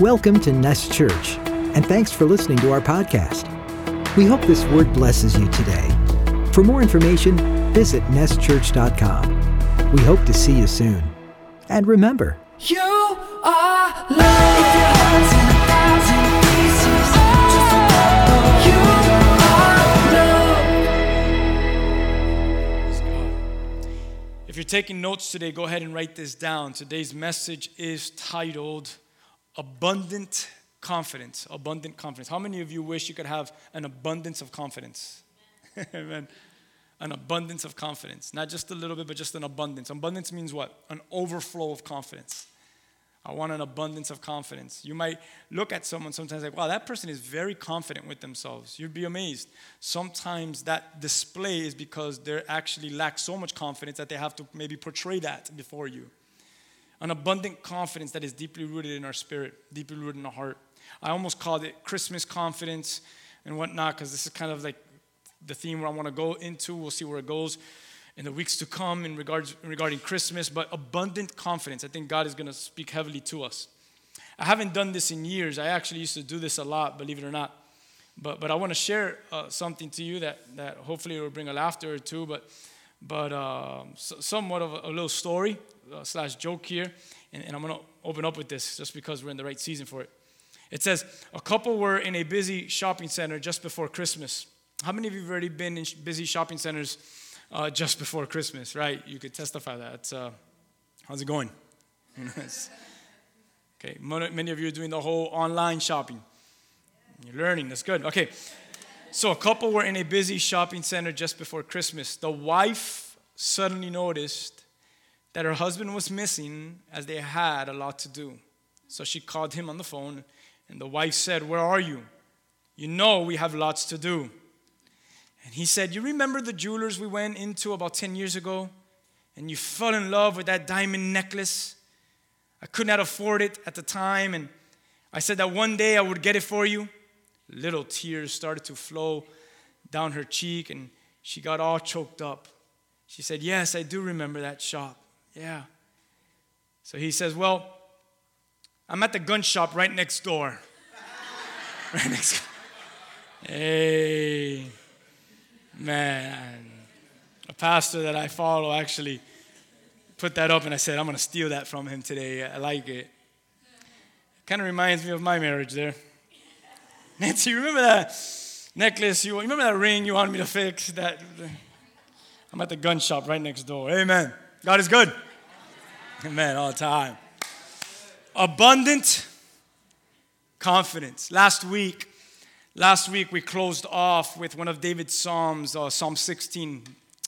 Welcome to Nest Church, and thanks for listening to our podcast. We hope this word blesses you today. For more information, visit nestchurch.com. We hope to see you soon. And remember, You are love. If your heart's in a thousand pieces, just remember you are love. If you're taking notes today, go ahead and write this down. Today's message is titled Abundant Confidence. Abundant confidence. How many of you wish you could have an abundance of confidence? Amen. An abundance of confidence. Not just a little bit, but just an abundance. Abundance means what? An overflow of confidence. I want an abundance of confidence. You might look at someone sometimes like, wow, that person is very confident with themselves. You'd be amazed. Sometimes that display is because they actually lack so much confidence that they have to maybe portray that before you. An abundant confidence that is deeply rooted in our spirit, deeply rooted in our heart. I almost called it Christmas confidence and whatnot because this is kind of like the theme where I want to go into. We'll see where it goes in the weeks to come in regards regarding Christmas, but abundant confidence. I think God is going to speak heavily to us. I haven't done this in years. I actually used to do this a lot, believe it or not. But, but I want to share uh, something to you that, that hopefully will bring a laughter or two, but, but so, somewhat of a, a little story uh, slash joke here. And, and I'm going to open up with this just because we're in the right season for it. It says, A couple were in a busy shopping center just before Christmas. How many of you have already been in busy shopping centers uh, just before Christmas, right? You could testify that. Uh, how's it going? okay, many of you are doing the whole online shopping. You're learning, that's good. Okay, so a couple were in a busy shopping center just before Christmas. The wife suddenly noticed that her husband was missing as they had a lot to do. So she called him on the phone, and the wife said, Where are you? You know we have lots to do. And he said, You remember the jewelers we went into about 10 years ago? And you fell in love with that diamond necklace? I could not afford it at the time, and I said that one day I would get it for you. Little tears started to flow down her cheek, and she got all choked up. She said, Yes, I do remember that shop. Yeah. So he says, Well, I'm at the gun shop right next door. right next. Hey. Man, a pastor that I follow actually put that up, and I said, I'm going to steal that from him today. I like it. Kind of reminds me of my marriage there. Nancy, remember that necklace? You remember that ring you wanted me to fix? That I'm at the gun shop right next door. Amen. God is good. Amen. All the time. Abundant confidence. Last week, Last week we closed off with one of David's Psalms, uh, Psalm 16,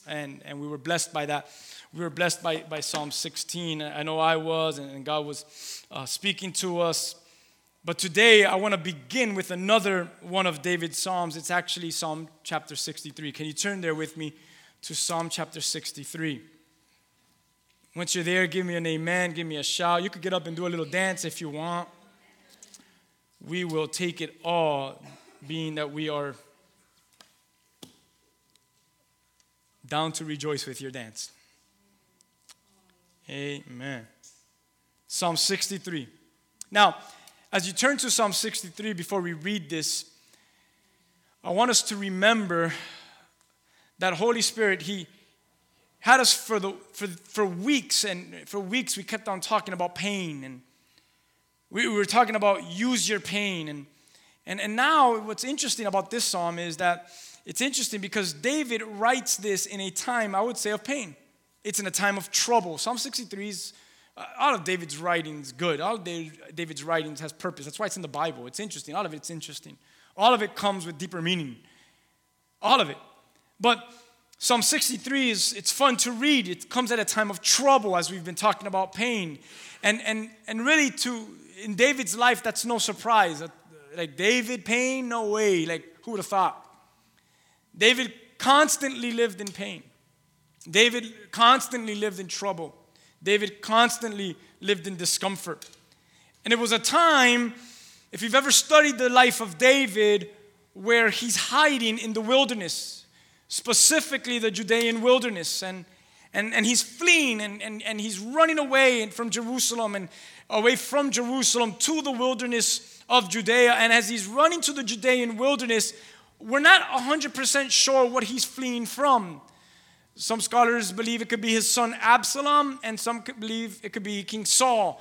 and, and we were blessed by that. We were blessed by, by Psalm 16. I know I was, and God was uh, speaking to us. But today I want to begin with another one of David's Psalms. It's actually Psalm chapter 63. Can you turn there with me to Psalm chapter 63? Once you're there, give me an amen, give me a shout. You could get up and do a little dance if you want. We will take it all being that we are down to rejoice with your dance. Amen. Psalm 63. Now, as you turn to Psalm 63, before we read this, I want us to remember that Holy Spirit, He had us for, the, for, for weeks, and for weeks we kept on talking about pain, and we, we were talking about use your pain, and and, and now, what's interesting about this psalm is that it's interesting because David writes this in a time, I would say, of pain. It's in a time of trouble. Psalm 63 is, all of David's writings good. All of David's writings has purpose. That's why it's in the Bible. It's interesting. All of it's interesting. All of it comes with deeper meaning. All of it. But Psalm 63 is it's fun to read. It comes at a time of trouble as we've been talking about pain. And and and really to in David's life, that's no surprise like David pain? No way. Like, who would have thought? David constantly lived in pain. David constantly lived in trouble. David constantly lived in discomfort. And it was a time, if you've ever studied the life of David, where he's hiding in the wilderness, specifically the Judean wilderness. And, And, and he's fleeing and, and, and he's running away from Jerusalem and away from Jerusalem to the wilderness of Judea. And as he's running to the Judean wilderness, we're not 100% sure what he's fleeing from. Some scholars believe it could be his son Absalom, and some believe it could be King Saul.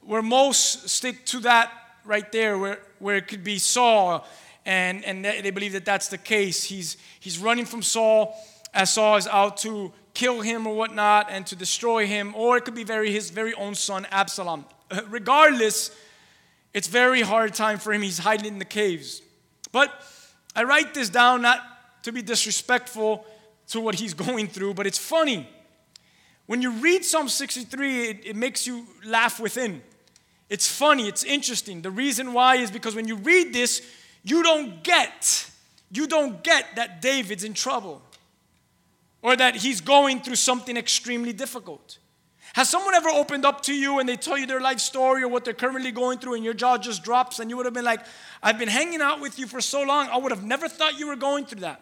Where most stick to that right there, where, where it could be Saul, and, and they believe that that's the case. He's, he's running from Saul as Saul is out to kill him or whatnot and to destroy him, or it could be very, his very own son Absalom. Regardless, it's very hard time for him. He's hiding in the caves. But I write this down not to be disrespectful to what he's going through, but it's funny. When you read Psalm 63, it, it makes you laugh within. It's funny, it's interesting. The reason why is because when you read this, you don't get, you don't get that David's in trouble or that he's going through something extremely difficult. Has someone ever opened up to you and they tell you their life story or what they're currently going through and your jaw just drops and you would have been like, I've been hanging out with you for so long, I would have never thought you were going through that.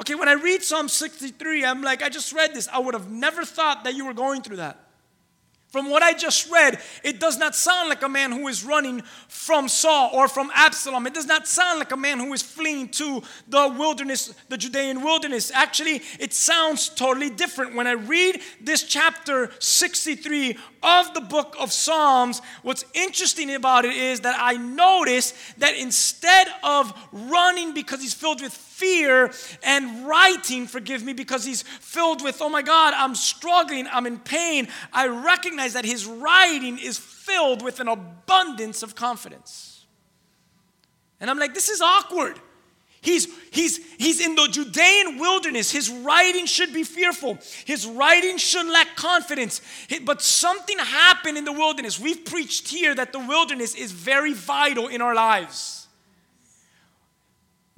Okay, when I read Psalm 63, I'm like, I just read this. I would have never thought that you were going through that. From what I just read, it does not sound like a man who is running from Saul or from Absalom. It does not sound like a man who is fleeing to the wilderness, the Judean wilderness. Actually, it sounds totally different. When I read this chapter 63 of the book of Psalms, what's interesting about it is that I notice that instead of running because he's filled with fear and writing, forgive me, because he's filled with, oh my God, I'm struggling, I'm in pain, I recognize that his writing is filled with an abundance of confidence. And I'm like, this is awkward. He's, he's, he's in the Judean wilderness. His writing should be fearful. His writing should lack confidence. But something happened in the wilderness. We've preached here that the wilderness is very vital in our lives.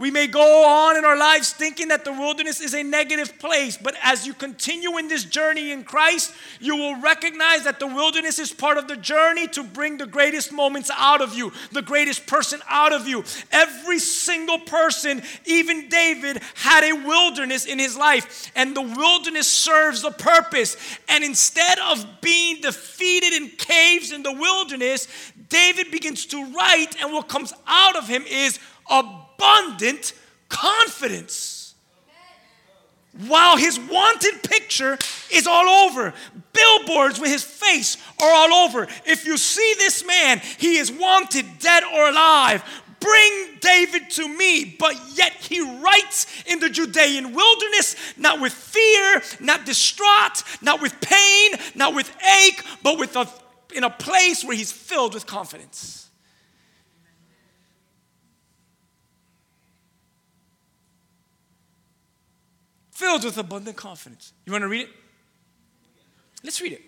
We may go on in our lives thinking that the wilderness is a negative place, but as you continue in this journey in Christ, you will recognize that the wilderness is part of the journey to bring the greatest moments out of you, the greatest person out of you. Every single person, even David, had a wilderness in his life, and the wilderness serves a purpose. And instead of being defeated in caves in the wilderness, David begins to write, and what comes out of him is a abundant confidence. While his wanted picture is all over, billboards with his face are all over. If you see this man, he is wanted dead or alive. Bring David to me. But yet he writes in the Judean wilderness, not with fear, not distraught, not with pain, not with ache, but with a, in a place where he's filled with confidence. Filled with abundant confidence. You want to read it? Let's read it.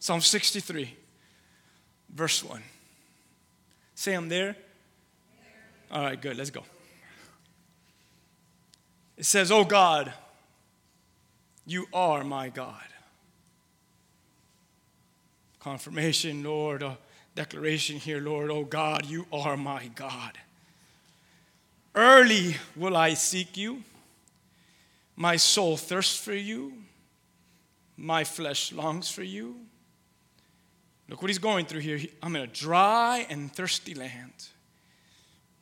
Psalm 63, verse 1. Say, I'm there. All right, good. Let's go. It says, Oh God, you are my God. Confirmation, Lord, a declaration here, Lord, oh God, you are my God. Early will I seek you. My soul thirsts for you. My flesh longs for you. Look what he's going through here. I'm in a dry and thirsty land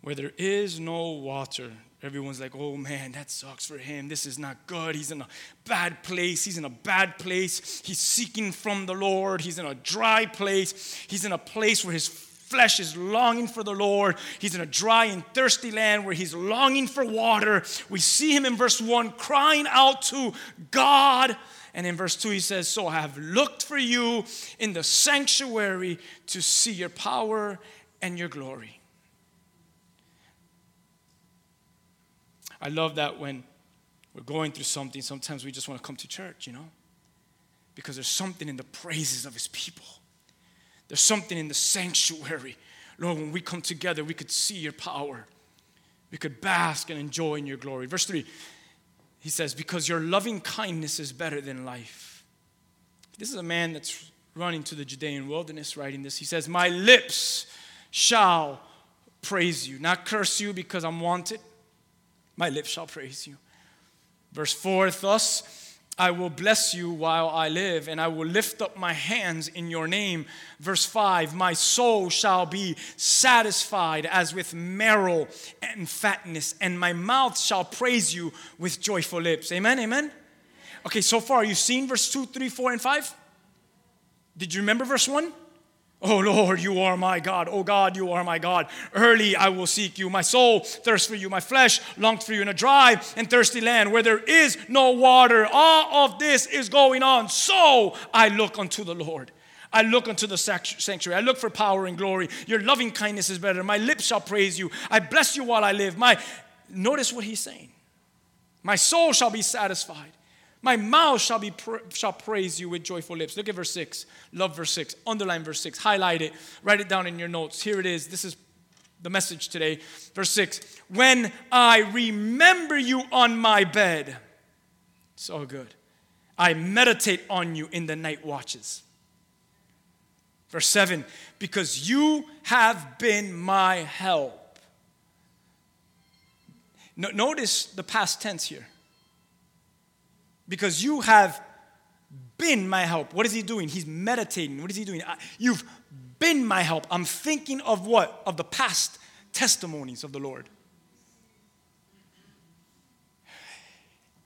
where there is no water. Everyone's like, oh man, that sucks for him. This is not good. He's in a bad place. He's in a bad place. He's seeking from the Lord. He's in a dry place. He's in a place where his flesh is longing for the Lord. He's in a dry and thirsty land where he's longing for water. We see him in verse 1 crying out to God. And in verse 2, he says, So I have looked for you in the sanctuary to see your power and your glory. I love that when we're going through something, sometimes we just want to come to church, you know? Because there's something in the praises of his people. There's something in the sanctuary. Lord, when we come together, we could see your power. We could bask and enjoy in your glory. Verse 3, he says, Because your loving kindness is better than life. This is a man that's running to the Judean wilderness writing this. He says, My lips shall praise you, not curse you because I'm wanted. My lips shall praise you. Verse 4 Thus I will bless you while I live, and I will lift up my hands in your name. Verse 5 My soul shall be satisfied as with marrow and fatness, and my mouth shall praise you with joyful lips. Amen, amen. Okay, so far, you've seen verse 2, 3, 4, and 5? Did you remember verse 1? Oh Lord, you are my God. Oh God, you are my God. Early I will seek you. My soul thirsts for you. My flesh longs for you in a dry and thirsty land where there is no water. All of this is going on. So I look unto the Lord. I look unto the sanctuary. I look for power and glory. Your loving kindness is better. My lips shall praise you. I bless you while I live. My notice what he's saying. My soul shall be satisfied. My mouth shall, be shall praise you with joyful lips. Look at verse 6. Love verse 6. Underline verse 6. Highlight it. Write it down in your notes. Here it is. This is the message today. Verse 6. When I remember you on my bed. So good. I meditate on you in the night watches. Verse 7. Because you have been my help. No, notice the past tense here because you have been my help. What is he doing? He's meditating. What is he doing? You've been my help. I'm thinking of what? Of the past testimonies of the Lord.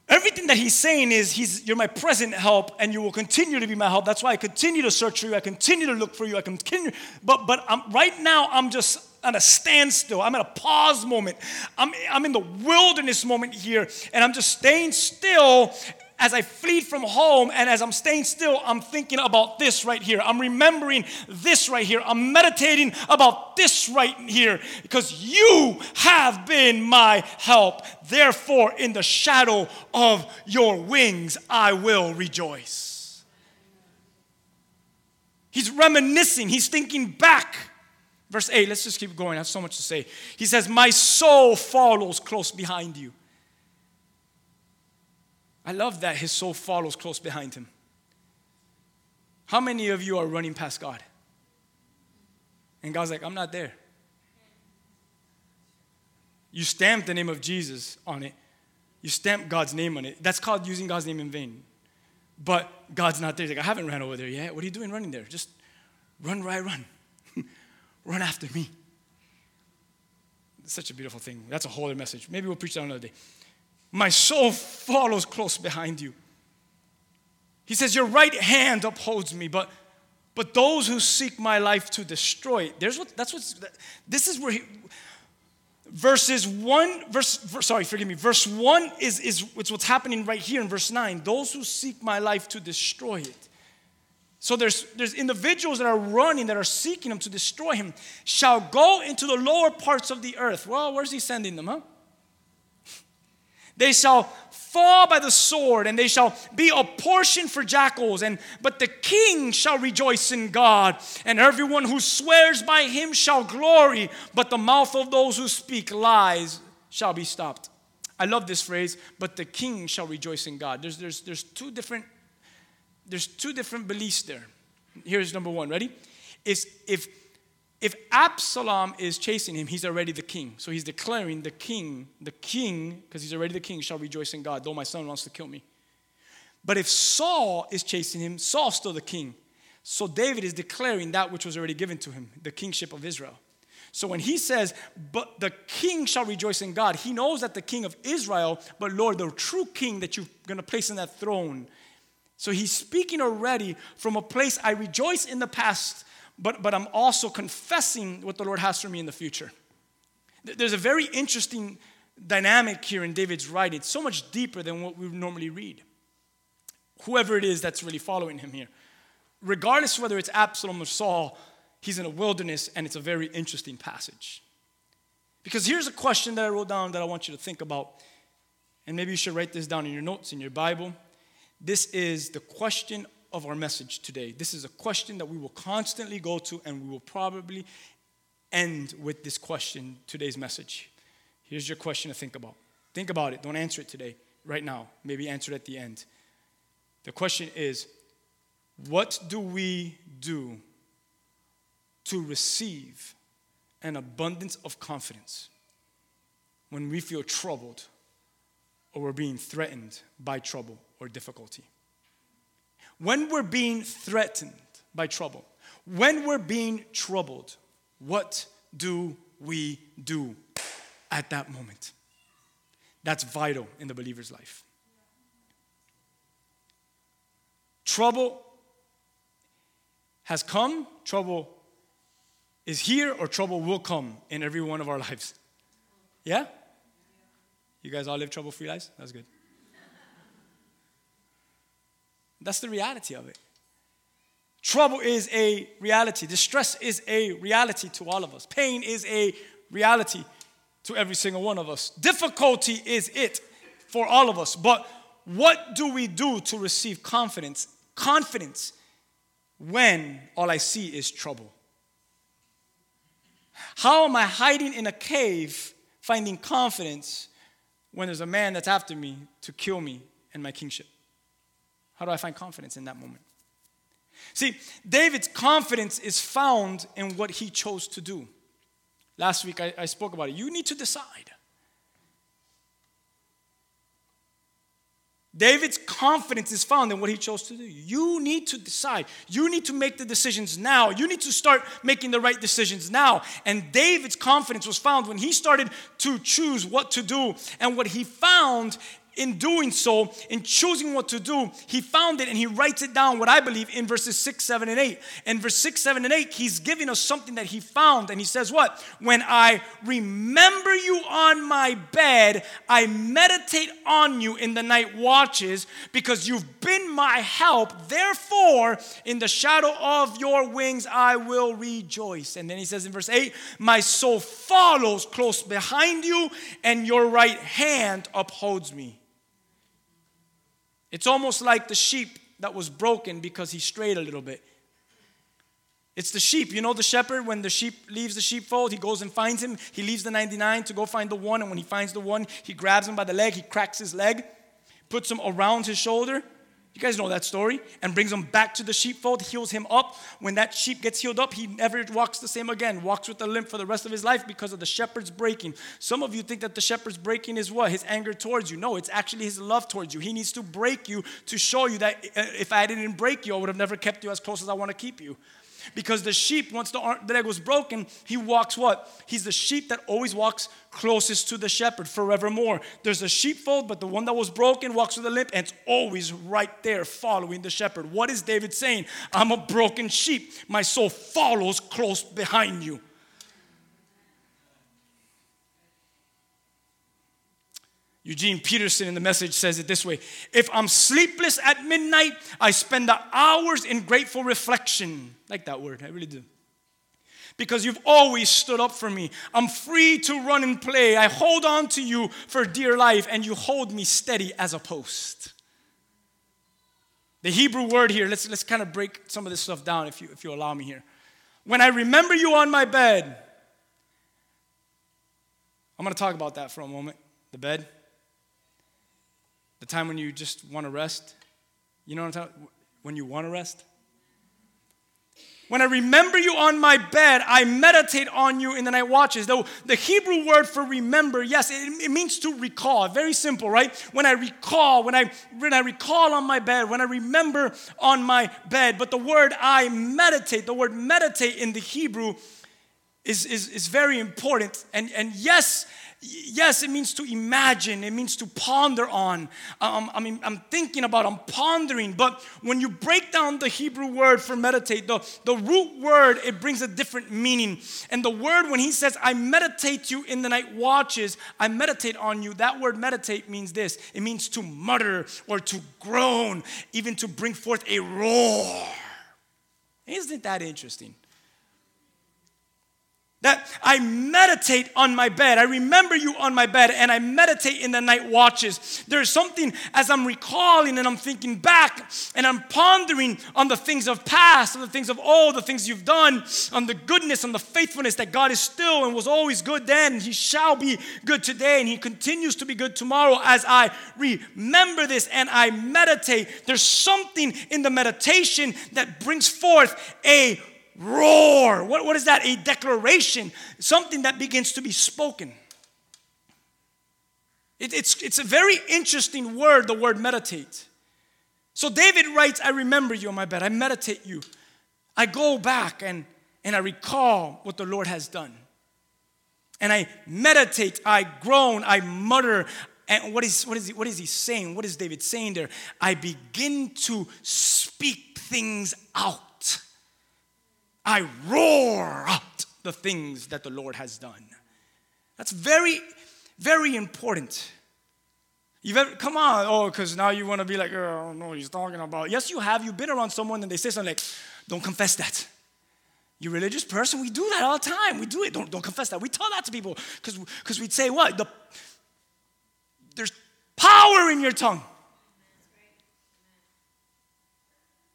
Everything that he's saying is, he's, You're my present help, and you will continue to be my help. That's why I continue to search for you. I continue to look for you. I continue. But, but I'm, right now, I'm just at a standstill. I'm at a pause moment. I'm, I'm in the wilderness moment here, and I'm just staying still as I flee from home and as I'm staying still, I'm thinking about this right here. I'm remembering this right here. I'm meditating about this right here because you have been my help. Therefore, in the shadow of your wings, I will rejoice. He's reminiscing, he's thinking back. Verse 8, let's just keep going. I have so much to say. He says, My soul follows close behind you. I love that his soul follows close behind him. How many of you are running past God? And God's like, I'm not there. You stamp the name of Jesus on it. You stamp God's name on it. That's called using God's name in vain. But God's not there. He's like, I haven't ran over there yet. What are you doing running there? Just run I run. run after me. It's such a beautiful thing. That's a whole other message. Maybe we'll preach that another day. My soul follows close behind you. He says, Your right hand upholds me, but but those who seek my life to destroy it. There's what that's what's this is where he verses one verse, verse sorry forgive me. Verse one is is it's what's happening right here in verse nine. Those who seek my life to destroy it. So there's there's individuals that are running that are seeking him to destroy him shall go into the lower parts of the earth. Well where's he sending them huh they shall fall by the sword, and they shall be a portion for jackals. And but the king shall rejoice in God, and everyone who swears by him shall glory. But the mouth of those who speak lies shall be stopped. I love this phrase. But the king shall rejoice in God. There's there's there's two different there's two different beliefs there. Here's number one. Ready? Is if if Absalom is chasing him, he's already the king. So he's declaring the king, the king, because he's already the king, shall rejoice in God, though my son wants to kill me. But if Saul is chasing him, Saul's still the king. So David is declaring that which was already given to him, the kingship of Israel. So when he says, but the king shall rejoice in God, he knows that the king of Israel, but Lord, the true king that you're going to place in that throne. So he's speaking already from a place I rejoice in the past but, but I'm also confessing what the Lord has for me in the future. There's a very interesting dynamic here in David's writing. It's so much deeper than what we normally read. Whoever it is that's really following him here. Regardless whether it's Absalom or Saul, he's in a wilderness and it's a very interesting passage. Because here's a question that I wrote down that I want you to think about. And maybe you should write this down in your notes in your Bible. This is the question of our message today. This is a question that we will constantly go to, and we will probably end with this question, today's message. Here's your question to think about. Think about it. Don't answer it today, right now. Maybe answer it at the end. The question is what do we do to receive an abundance of confidence when we feel troubled or we're being threatened by trouble or difficulty. When we're being threatened by trouble, when we're being troubled, what do we do at that moment? That's vital in the believer's life. Trouble has come, trouble is here, or trouble will come in every one of our lives. Yeah? You guys all live trouble free lives? That's good. That's the reality of it. Trouble is a reality. Distress is a reality to all of us. Pain is a reality to every single one of us. Difficulty is it for all of us. But what do we do to receive confidence? Confidence when all I see is trouble. How am I hiding in a cave finding confidence when there's a man that's after me to kill me and my kingship? How do I find confidence in that moment? See, David's confidence is found in what he chose to do. Last week I, I spoke about it. You need to decide. David's confidence is found in what he chose to do. You need to decide. You need to make the decisions now. You need to start making the right decisions now. And David's confidence was found when he started to choose what to do. And what he found in doing so, in choosing what to do, he found it and he writes it down, what I believe, in verses 6, 7, and 8. In verse 6, 7, and 8, he's giving us something that he found. And he says, What? When I remember you on my bed, I meditate on you in the night watches, because you've been my help. Therefore, in the shadow of your wings, I will rejoice. And then he says in verse 8, My soul follows close behind you, and your right hand upholds me. It's almost like the sheep that was broken because he strayed a little bit. It's the sheep. You know the shepherd, when the sheep leaves the sheepfold, he goes and finds him. He leaves the 99 to go find the one. And when he finds the one, he grabs him by the leg, he cracks his leg, puts him around his shoulder, you guys know that story. And brings him back to the sheepfold, heals him up. When that sheep gets healed up, he never walks the same again, walks with a limp for the rest of his life because of the shepherd's breaking. Some of you think that the shepherd's breaking is what? His anger towards you. No, it's actually his love towards you. He needs to break you to show you that uh, if I didn't break you, I would have never kept you as close as I want to keep you. Because the sheep, once the, leg was broken, he walks what? He's the sheep that always walks closest to the shepherd forevermore. There's a sheepfold, but the one that was broken walks with a limp and it's always right there following the shepherd. What is David saying? I'm a broken sheep. My soul follows close behind you. Eugene Peterson in the message says it this way If I'm sleepless at midnight, I spend the hours in grateful reflection. like that word, I really do. Because you've always stood up for me. I'm free to run and play. I hold on to you for dear life, and you hold me steady as a post. The Hebrew word here, let's, let's kind of break some of this stuff down if you, if you allow me here. When I remember you on my bed, I'm going to talk about that for a moment. The bed. The time when you just want to rest. You know what I'm talking When you want to rest. When I remember you on my bed, I meditate on you in the night watches. Though the Hebrew word for remember, yes, it, it, means to recall. Very simple, right? When I recall, when I when I recall on my bed, when I remember on my bed. But the word I meditate, the word meditate in the Hebrew is, is, is very important. And, and yes, Yes, it means to imagine, it means to ponder on. Um, I mean, I'm thinking about, I'm pondering. But when you break down the Hebrew word for meditate, the, the root word, it brings a different meaning. And the word, when he says, I meditate you in the night watches, I meditate on you, that word meditate means this it means to mutter or to groan, even to bring forth a roar. Isn't that interesting? That I meditate on my bed. I remember you on my bed and I meditate in the night watches. There's something as I'm recalling and I'm thinking back and I'm pondering on the things of past, on the things of old, the things you've done, on the goodness, on the faithfulness that God is still and was always good then. He shall be good today and He continues to be good tomorrow as I remember this and I meditate. There's something in the meditation that brings forth a roar. What, what is that? A declaration, something that begins to be spoken. It- it's, it's a very interesting word, the word meditate. So David writes, I remember you on my bed. I meditate you. I go back and, and I recall what the Lord has done. And I meditate, I groan, I mutter. And what is, what, is he, what is he saying? What is David saying there? I begin to speak things out. I roar out the things that the Lord has done. That's very, very important. You've ever, come on, oh, because now you want to be like, oh, I don't know what he's talking about. Yes, you have. You've been around someone and they say something like, don't confess that. You religious person, we do that all the time. We do it. Don't, don't confess that. We tell that to people because we'd say what? The, there's power in your tongue.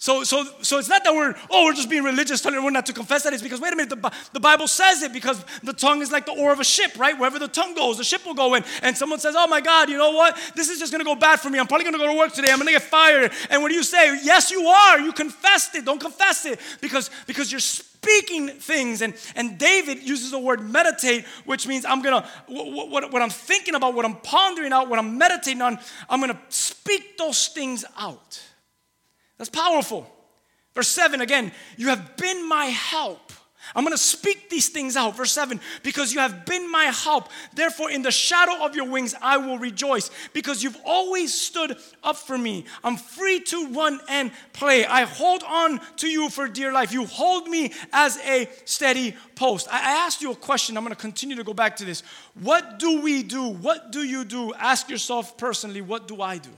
So, so, so it's not that we're, oh, we're just being religious, telling everyone not to confess that. It's because, wait a minute, the, the Bible says it because the tongue is like the oar of a ship, right? Wherever the tongue goes, the ship will go in. And someone says, oh my God, you know what? This is just going to go bad for me. I'm probably going to go to work today. I'm going to get fired. And what do you say? Yes, you are. You confessed it. Don't confess it because, because you're speaking things. And, and David uses the word meditate, which means I'm going to, what, what, what I'm thinking about, what I'm pondering out, what I'm meditating on, I'm going to speak those things out. That's powerful. Verse 7 again, you have been my help. I'm gonna speak these things out. Verse 7 because you have been my help. Therefore, in the shadow of your wings, I will rejoice because you've always stood up for me. I'm free to run and play. I hold on to you for dear life. You hold me as a steady post. I asked you a question. I'm gonna continue to go back to this. What do we do? What do you do? Ask yourself personally, what do I do?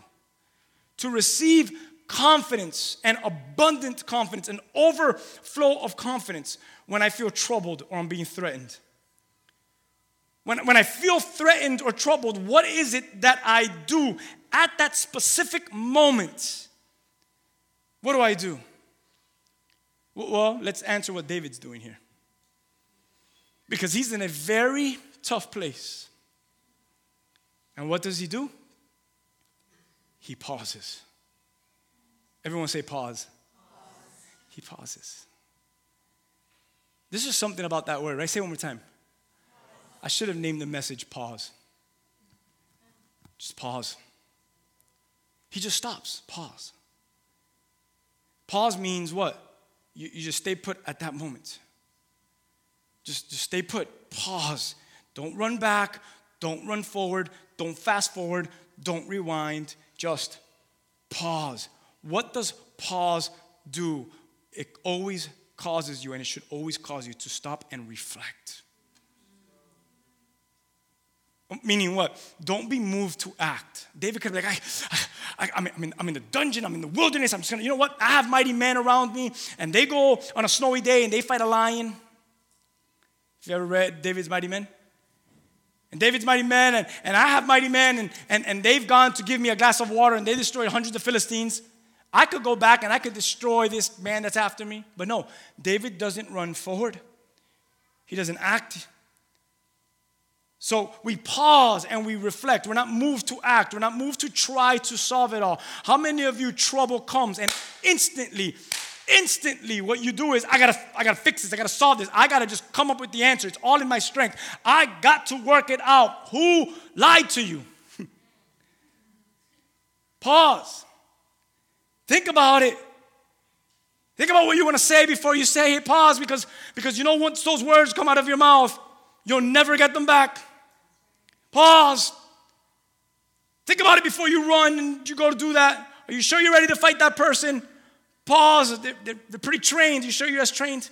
to receive confidence and abundant confidence, an overflow of confidence when I feel troubled or I'm being threatened. When, when I feel threatened or troubled, what is it that I do at that specific moment? What do I do? Well, let's answer what David's doing here. Because he's in a very tough place. And what does he do? He pauses. Everyone say pause. He pauses. This is something about that word, right? Say one more time. I should have named the message pause. Just pause. He just stops. Pause. Pause means what? You, you just stay put at that moment. Just, just stay put. Pause. Don't run back. Don't run forward. Don't fast forward. Don't rewind. Just pause. What does pause do? It always causes you, and it should always cause you to stop and reflect. Meaning what? Don't be moved to act. David could be like, I, I, I'm, in, I'm in the dungeon, I'm in the wilderness, I'm just gonna, you know what? I have mighty men around me, and they go on a snowy day and they fight a lion. Have you ever read David's Mighty Men? And David's mighty men, and, and I have mighty men, and, and, and they've gone to give me a glass of water, and they destroyed hundreds of Philistines. I could go back and I could destroy this man that's after me. But no, David doesn't run forward, he doesn't act. So we pause and we reflect. We're not moved to act. We're not moved to try to solve it all. How many of you trouble comes and instantly, instantly what you do is I gotta, I gotta fix this, I gotta solve this, I gotta just come up with the answer. It's all in my strength. I got to work it out. Who lied to you? Pause. Think about it. Think about what you want to say before you say it. Pause because, because you know once those words come out of your mouth, you'll never get them back. Pause. Think about it before you run and you go to do that. Are you sure you're ready to fight that person? Pause. They're, they're, they're pretty trained. You sure you're as trained?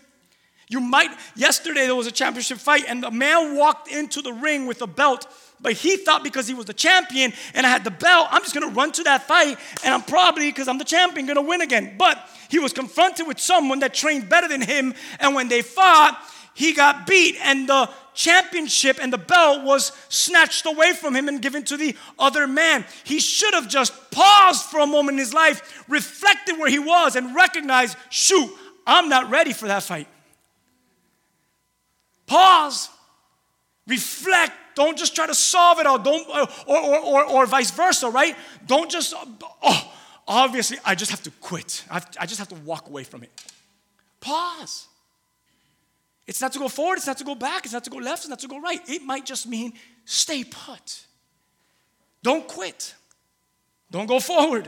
You might, yesterday there was a championship fight, and the man walked into the ring with a belt, but he thought because he was the champion and I had the belt, I'm just gonna run to that fight, and I'm probably, because I'm the champion, gonna win again. But he was confronted with someone that trained better than him, and when they fought, he got beat, and the championship and the belt was snatched away from him and given to the other man. He should have just paused for a moment in his life, reflected where he was, and recognized, shoot, I'm not ready for that fight. Pause, reflect. Don't just try to solve it all. Don't, uh, or, or, or, or vice versa, right? Don't just, oh, obviously, I just have to quit. I, have- I just have to walk away from it. Pause. It's not to go forward, it's not to go back, it's not to go left, it's not to go right. It might just mean stay put. Don't quit. Don't go forward.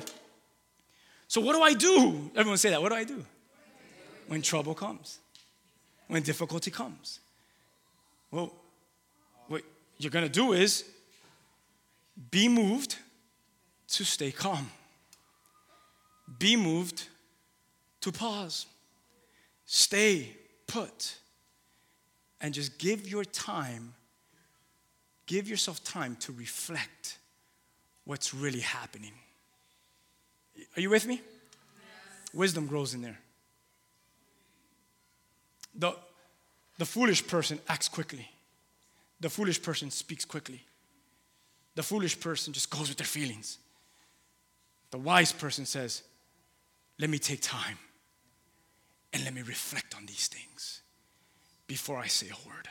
So, what do I do? Everyone say that. What do I do? When trouble comes, when difficulty comes. Well, you're going to do is be moved to stay calm, be moved to pause, stay put, and just give your time, give yourself time to reflect what's really happening. Are you with me? Wisdom grows in there. The, the foolish person acts quickly. The foolish person speaks quickly. The foolish person just goes with their feelings. The wise person says, Let me take time and let me reflect on these things before I say a word.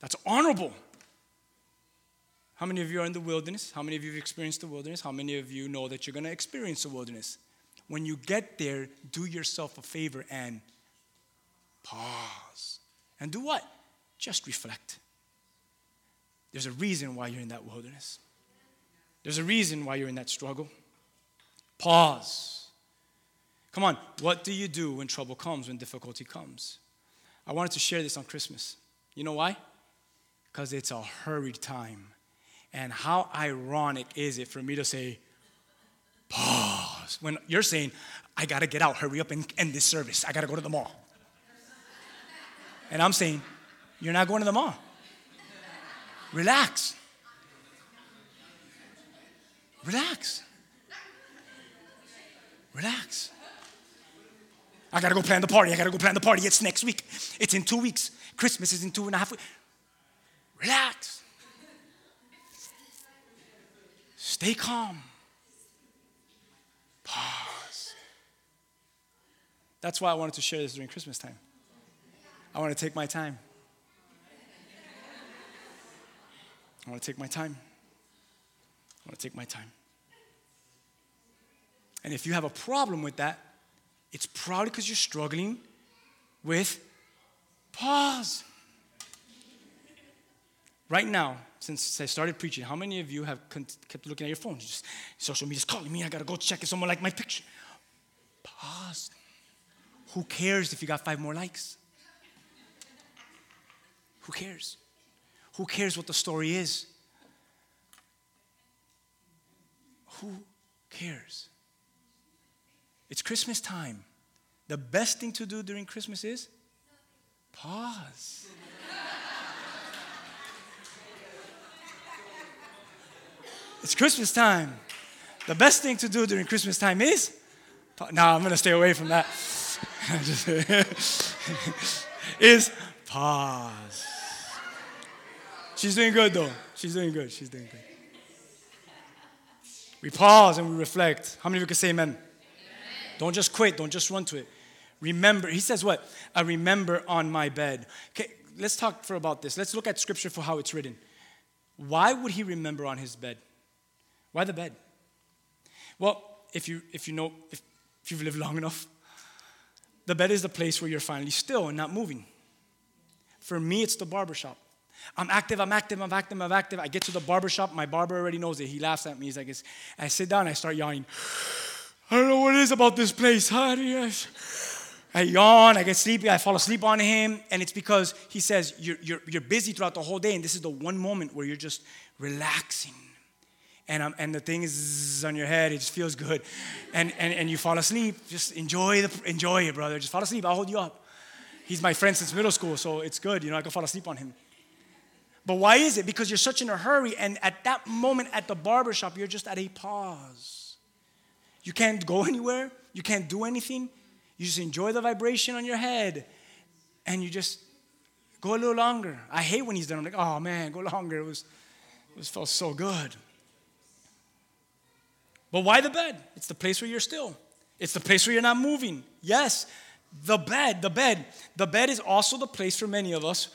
That's honorable. How many of you are in the wilderness? How many of you have experienced the wilderness? How many of you know that you're going to experience the wilderness? When you get there, do yourself a favor and pause. And do what? Just reflect. There's a reason why you're in that wilderness. There's a reason why you're in that struggle. Pause. Come on, what do you do when trouble comes, when difficulty comes? I wanted to share this on Christmas. You know why? Because it's a hurried time. And how ironic is it for me to say, pause, when you're saying, I gotta get out, hurry up and end this service. I gotta go to the mall. And I'm saying, You're not going to the mall. Relax. Relax. Relax. I gotta go plan the party. I gotta go plan the party. It's next week. It's in two weeks. Christmas is in two and a half weeks. Relax. Stay calm. Pause. That's why I wanted to share this during Christmas time. I want to take my time. I want to take my time. I want to take my time. And if you have a problem with that, it's probably because you're struggling with pause. Right now, since I started preaching, how many of you have kept looking at your phone? Just social media's calling me. I gotta go check if someone liked my picture. Pause. Who cares if you got five more likes? Who cares? Who cares what the story is? Who cares? It's Christmas time. The best thing to do during Christmas is pause. it's Christmas time. The best thing to do during Christmas time is. No, I'm to stay away from that. is pause. She's doing good though. She's doing good. She's doing good. We pause and we reflect. How many of you can say amen? amen? Don't just quit. Don't just run to it. Remember, he says what? I remember on my bed. Okay, let's talk for about this. Let's look at scripture for how it's written. Why would he remember on his bed? Why the bed? Well, if you if you know if, if you've lived long enough, the bed is the place where you're finally still and not moving. For me, it's the barbershop. I'm active, I'm active, I'm active, I'm active. I get to the barbershop, my barber already knows it. He laughs at me. He's like, I sit down, I start yawning. I don't know what it is about this place. I yawn, I get sleepy, I fall asleep on him, and it's because he says you're, you're, you're busy throughout the whole day, and this is the one moment where you're just relaxing. And, um, and the thing is on your head, it just feels good. And, and, and you fall asleep. Just enjoy, the, enjoy it, brother. Just fall asleep, I'll hold you up. He's my friend since middle school, so it's good. You know, I can fall asleep on him. But why is it? Because you're such in a hurry, and at that moment at the barbershop, you're just at a pause. You can't go anywhere, you can't do anything. You just enjoy the vibration on your head, and you just go a little longer. I hate when he's done. I'm like, oh man, go longer. It was, it was felt so good. But why the bed? It's the place where you're still. It's the place where you're not moving. Yes, the bed, the bed. The bed is also the place for many of us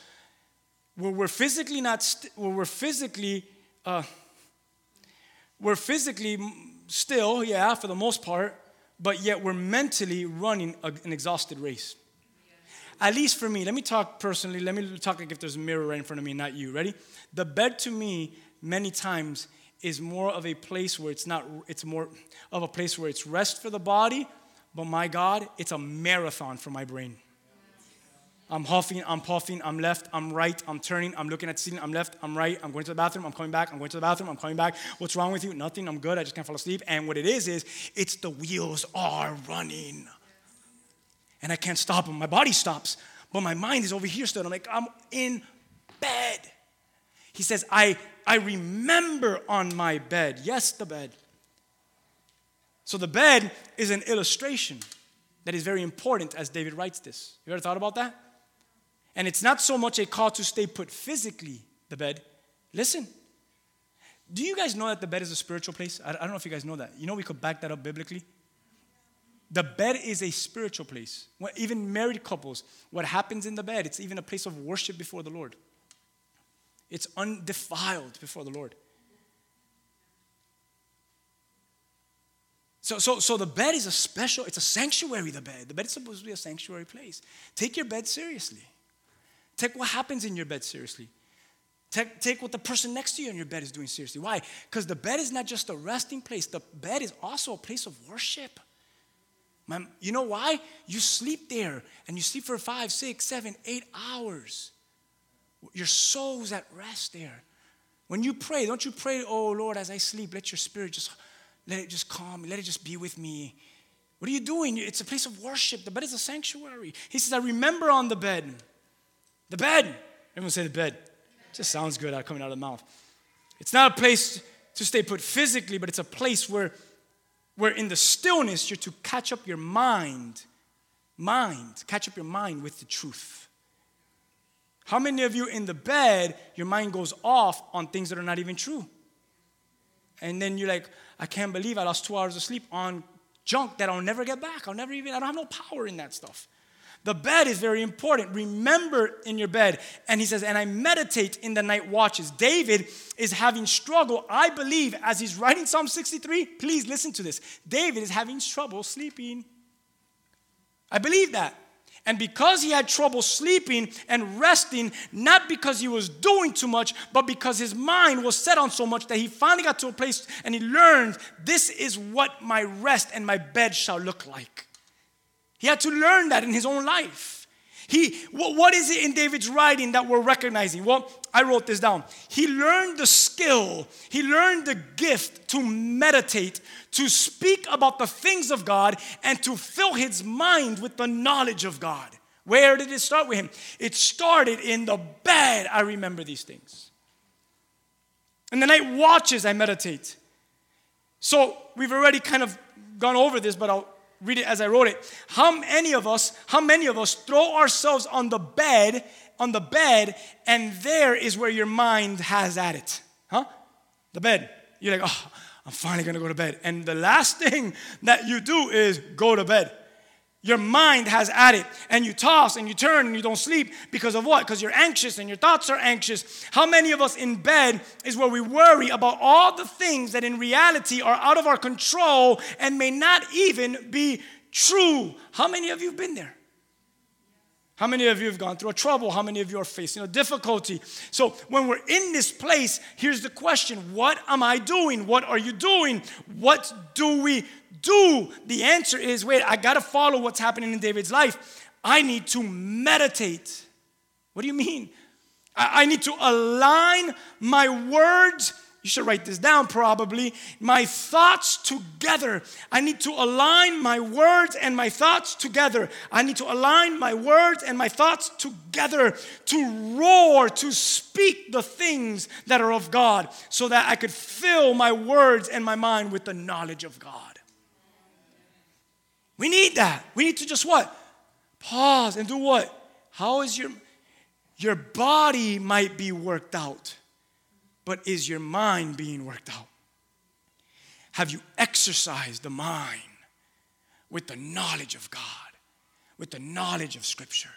where we're physically not, st- where we're physically, uh, we're physically still, yeah, for the most part, but yet we're mentally running a, an exhausted race. At least for me, let me talk personally. Let me talk like if there's a mirror right in front of me, not you. Ready? The bed to me, many times, is more of a place where it's not, it's more of a place where it's rest for the body, but my God, it's a marathon for my brain. I'm huffing, I'm puffing, I'm left, I'm right, I'm turning, I'm looking at the ceiling, I'm left, I'm right, I'm going to the bathroom, I'm coming back, I'm going to the bathroom, I'm coming back. What's wrong with you? Nothing, I'm good, I just can't fall asleep. And what it is, is it's the wheels are running. And I can't stop them. My body stops, but my mind is over here still. I'm like, I'm in bed. He says, I, I remember on my bed. Yes, the bed. So the bed is an illustration that is very important as David writes this. You ever thought about that? And it's not so much a call to stay put physically, the bed. Listen, do you guys know that the bed is a spiritual place? I, don't know if you guys know that. You know, we could back that up biblically. The bed is a spiritual place. Even married couples, what happens in the bed, it's even a place of worship before the Lord. It's undefiled before the Lord. So, so, so the bed is a special, it's a sanctuary, the bed. The bed is supposed to be a sanctuary place. Take your bed seriously. Take what happens in your bed seriously. Take, take what the person next to you in your bed is doing seriously. Why? Because the bed is not just a resting place, the bed is also a place of worship. You know why? You sleep there and you sleep for five, six, seven, eight hours. Your soul's at rest there. When you pray, don't you pray, oh Lord, as I sleep, let your spirit just let it just calm let it just be with me. What are you doing? It's a place of worship. The bed is a sanctuary. He says, I remember on the bed. The bed. Everyone say the bed. It just sounds good uh, coming out of the mouth. It's not a place to stay put physically, but it's a place where, where in the stillness you're to catch up your mind, mind, catch up your mind with the truth. How many of you in the bed, your mind goes off on things that are not even true? And then you're like, I can't believe I lost two hours of sleep on junk that I'll never get back. I'll never even, I don't have no power in that stuff. The bed is very important. Remember in your bed. And he says, and I meditate in the night watches. David is having struggle, I believe, as he's writing Psalm 63. Please listen to this. David is having trouble sleeping. I believe that. And because he had trouble sleeping and resting, not because he was doing too much, but because his mind was set on so much that he finally got to a place and he learned this is what my rest and my bed shall look like. He had to learn that in his own life. He, what is it in David's writing that we're recognizing? Well, I wrote this down. He learned the skill, he learned the gift to meditate, to speak about the things of God, and to fill his mind with the knowledge of God. Where did it start with him? It started in the bed. I remember these things. In the night watches, I meditate. So we've already kind of gone over this, but I'll read it as I wrote it. How many of us, how many of us throw ourselves on the bed, on the bed, and there is where your mind has at it? Huh? The bed. You're like, oh, I'm finally gonna go to bed. And the last thing that you do is go to bed. Your mind has at it, and you toss and you turn and you don't sleep because of what? Because you're anxious and your thoughts are anxious. How many of us in bed is where we worry about all the things that in reality are out of our control and may not even be true? How many of you have been there? How many of you have gone through a trouble? How many of you are facing a difficulty? So, when we're in this place, here's the question What am I doing? What are you doing? What do we do? The answer is wait, I got to follow what's happening in David's life. I need to meditate. What do you mean? I, I need to align my words you should write this down probably. My thoughts together. I need to align my words and my thoughts together. I need to align my words and my thoughts together to roar, to speak the things that are of God so that I could fill my words and my mind with the knowledge of God. We need that. We need to just what? Pause and do what? How is your your body might be worked out but is your mind being worked out? Have you exercised the mind with the knowledge of God, with the knowledge of Scripture?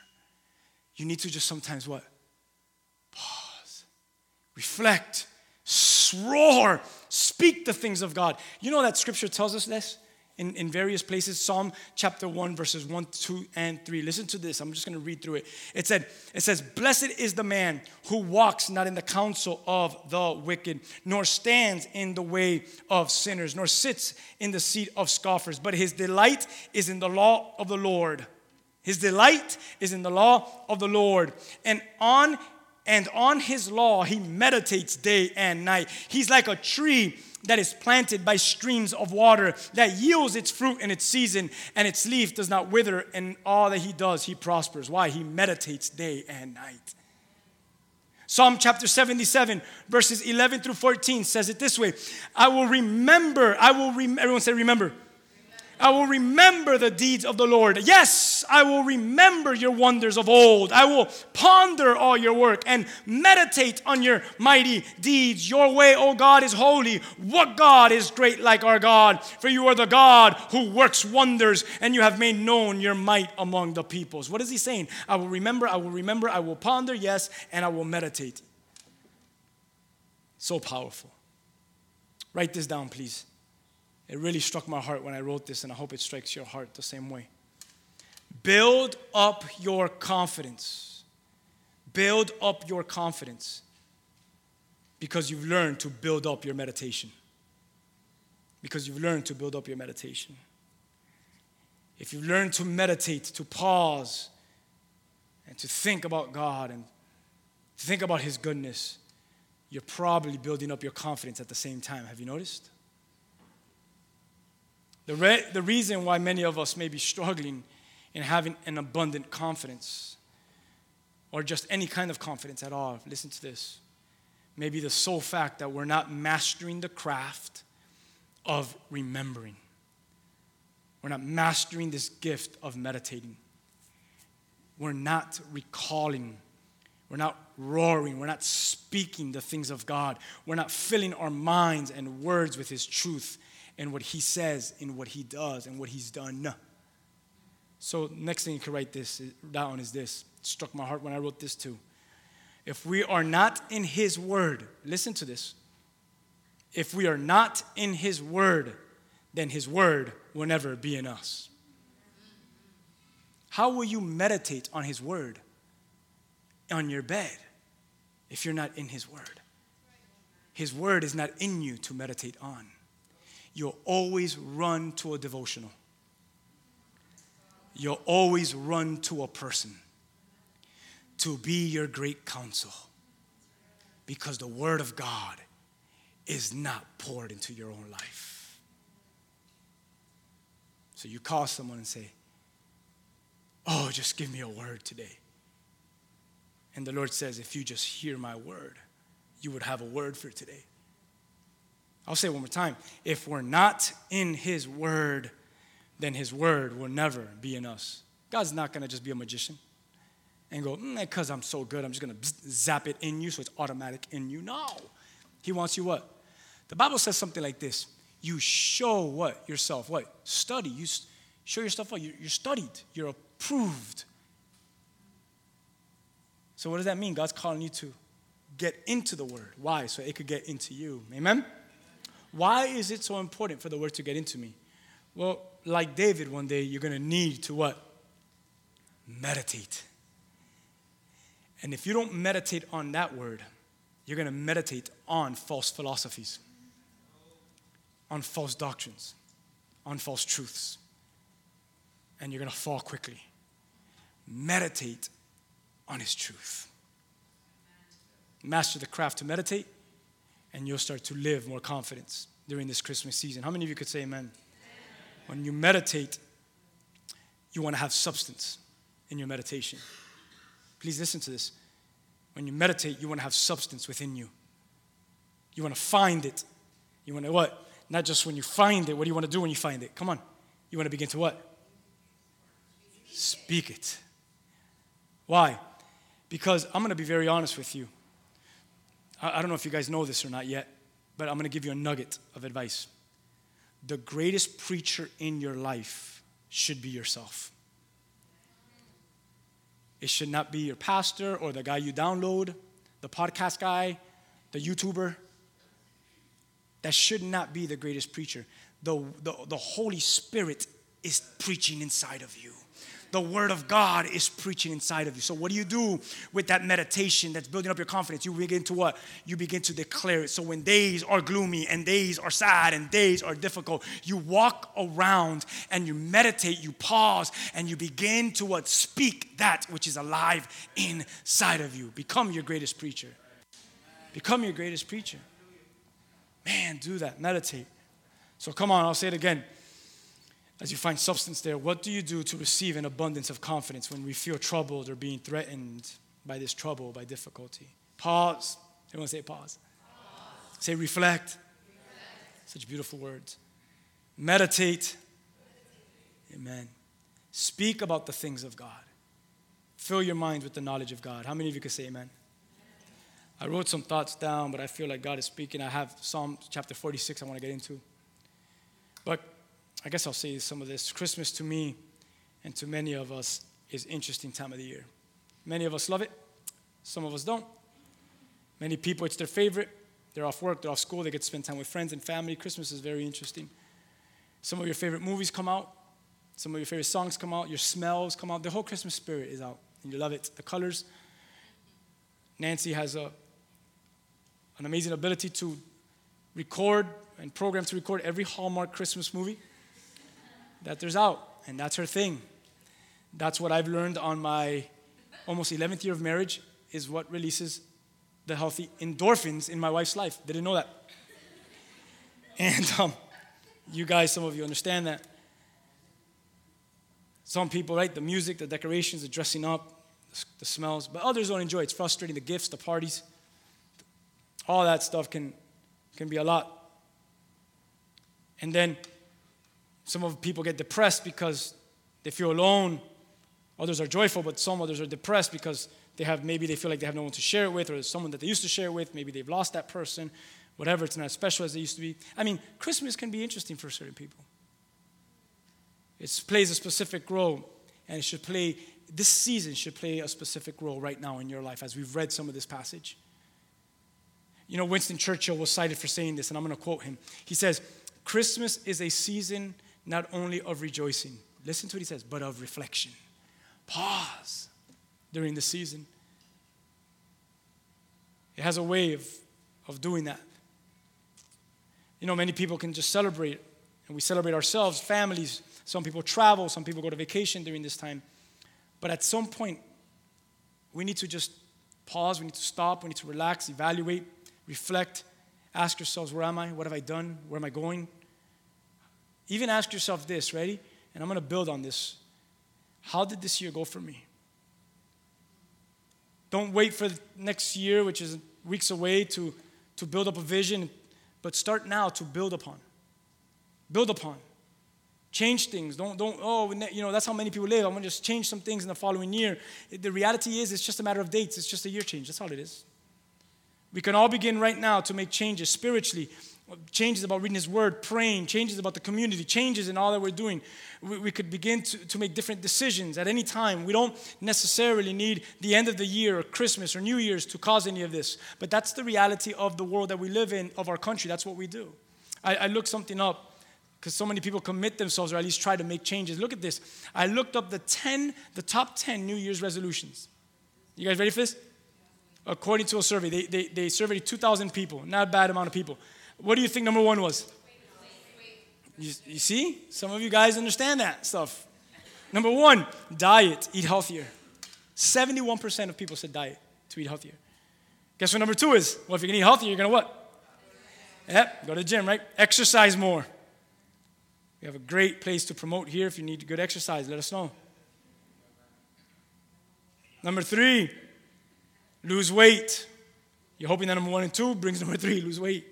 You need to just sometimes what? Pause, reflect, roar, speak the things of God. You know that Scripture tells us this? In, in various places. Psalm chapter 1, verses 1, 2, and 3. Listen to this. I'm just going to read through it. It said, it says, Blessed is the man who walks not in the counsel of the wicked, nor stands in the way of sinners, nor sits in the seat of scoffers, but his delight is in the law of the Lord. His delight is in the law of the Lord. And on and on his law he meditates day and night. He's like a tree that is planted by streams of water that yields its fruit in its season and its leaf does not wither and all that he does he prospers. Why? He meditates day and night. Psalm chapter 77 verses 11 through 14 says it this way. I will remember i will rem- everyone say remember I will remember the deeds of the Lord. Yes, I will remember your wonders of old. I will ponder all your work and meditate on your mighty deeds. Your way, O God, is holy. What God is great like our God? For you are the God who works wonders and you have made known your might among the peoples. What is he saying? I will remember, I will remember, I will ponder, yes, and I will meditate. So powerful. Write this down, please. It really struck my heart when I wrote this, and I hope it strikes your heart the same way. Build up your confidence. Build up your confidence because you've learned to build up your meditation. Because you've learned to build up your meditation. If you've learned to meditate, to pause, and to think about God and think about His goodness, you're probably building up your confidence at the same time. Have you noticed? The, re- the reason why many of us may be struggling in having an abundant confidence, or just any kind of confidence at all, listen to this. Maybe the sole fact that we're not mastering the craft of remembering. We're not mastering this gift of meditating. We're not recalling. We're not roaring. We're not speaking the things of God. We're not filling our minds and words with His truth and what he says and what he does and what he's done. So, next thing you can write this down is this. It struck my heart when I wrote this too. If we are not in his word, listen to this. If we are not in his word, then his word will never be in us. How will you meditate on his word on your bed if you're not in his word? His word is not in you to meditate on you'll always run to a devotional. You'll always run to a person to be your great counsel because the Word of God is not poured into your own life. So you call someone and say, Oh, just give me a word today. And the Lord says, If you just hear my word, you would have a word for today. I'll say it one more time. If we're not in His Word, then His Word will never be in us. God's not going to just be a magician and go, because mm, I'm so good, I'm just going to zap it in you so it's automatic in you. No. He wants you what? The Bible says something like this You show what? Yourself. What? Study. You show yourself what? You're studied. You're approved. So, what does that mean? God's calling you to get into the Word. Why? So it could get into you. Amen? Why is it so important for the word to get into me? Well, like David, one day you're going to need to what? Meditate. And if you don't meditate on that word, you're going to meditate on false philosophies, on false doctrines, on false truths. And you're going to fall quickly. Meditate on his truth. Master the craft to meditate and you'll start to live more confidence during this Christmas season. How many of you could say amen? amen. When you meditate, you want to have substance in your meditation. Please listen to this. When you meditate, you want to have substance within you. You want to find it. You want to what? Not just when you find it, what do you want to do when you find it? Come on. You want to begin to what? Speak it. Why? Because I'm going to be very honest with you. I don't know if you guys know this or not yet, but I'm going to give you a nugget of advice. The greatest preacher in your life should be yourself. It should not be your pastor or the guy you download, the podcast guy, the YouTuber. That should not be the greatest preacher. the, the, the Holy Spirit is preaching inside of you. The Word of God is preaching inside of you. So, what do you do with that meditation that's building up your confidence? You begin to what? You begin to declare it. So, when days are gloomy and days are sad and days are difficult, you walk around and you meditate, you pause, and you begin to what? Speak that which is alive inside of you. Become your greatest preacher. Become your greatest preacher. Man, do that. Meditate. So, come on, I'll say it again as you find substance there, what do you do to receive an abundance of confidence when we feel troubled or being threatened by this trouble, by difficulty? Pause. Everyone say pause. pause. Say reflect. reflect. Such beautiful words. Meditate. Amen. Speak about the things of God. Fill your mind with the knowledge of God. How many of you can say amen? I wrote some thoughts down, but I feel like God is speaking. I have Psalm chapter 46 I want to get into. But I guess I'll say some of this. Christmas to me and to many of us is interesting time of the year. Many of us love it, some of us don't. Many people, it's their favorite. They're off work, they're off school, they get to spend time with friends and family. Christmas is very interesting. Some of your favorite movies come out, some of your favorite songs come out, your smells come out. The whole Christmas spirit is out, and you love it. The colors. Nancy has a, an amazing ability to record and program to record every Hallmark Christmas movie that there's out, and that's her thing. That's what I've learned on my almost 11th year of marriage is what releases the healthy endorphins in my wife's life. Didn't know that. And um, you guys, some of you understand that. Some people, right? The music, the decorations, the dressing up, the smells, but others don't enjoy it. It's frustrating. The gifts, the parties, all that stuff can, can be a lot. And then some of people get depressed because they feel alone. Others are joyful, but some others are depressed because they have maybe they feel like they have no one to share it with, or someone that they used to share it with. Maybe they've lost that person. Whatever, it's not as special as it used to be. I mean, Christmas can be interesting for certain people. It plays a specific role, and it should play, this season should play a specific role right now in your life as we've read some of this passage. You know, Winston Churchill was cited for saying this, and I'm going to quote him. He says, Christmas is a season not only of rejoicing, listen to what he says, but of reflection. Pause during the season. It has a way of, of doing that. You know, many people can just celebrate, and we celebrate ourselves, families. Some people travel, some people go to vacation during this time. But at some point, we need to just pause, we need to stop, we need to relax, evaluate, reflect, ask ourselves, where am I? What have I done? Where am I going? Even ask yourself this, ready? And I'm going to build on this. How did this year go for me? Don't wait for next year, which is weeks away, to, to build up a vision, but start now to build upon. Build upon. Change things. Don't, don't, oh, you know, that's how many people live. I'm going to just change some things in the following year. The reality is, it's just a matter of dates. It's just a year change. That's all it is. We can all begin right now to make changes spiritually, changes about reading His Word, praying, changes about the community, changes in all that we're doing. We, we, could begin to, to make different decisions at any time. We don't necessarily need the end of the year or Christmas or New Year's to cause any of this. But that's the reality of the world that we live in, of our country. That's what we do. I, I looked something up because so many people commit themselves or at least try to make changes. Look at this. I looked up the 10, the top 10 New Year's resolutions. You guys ready for this? According to a survey, they, they, they surveyed 2,000 people, not a bad amount of people. What do you think number one was? You, you see? Some of you guys understand that stuff. Number one, diet, eat healthier. 71% of people said diet, to eat healthier. Guess what number two is? Well, if you're gonna eat healthier, you're gonna what? Yep, go to the gym, right? Exercise more. We have a great place to promote here. If you need good exercise, let us know. Number three, lose weight. You're hoping that number one and two brings number three, lose weight.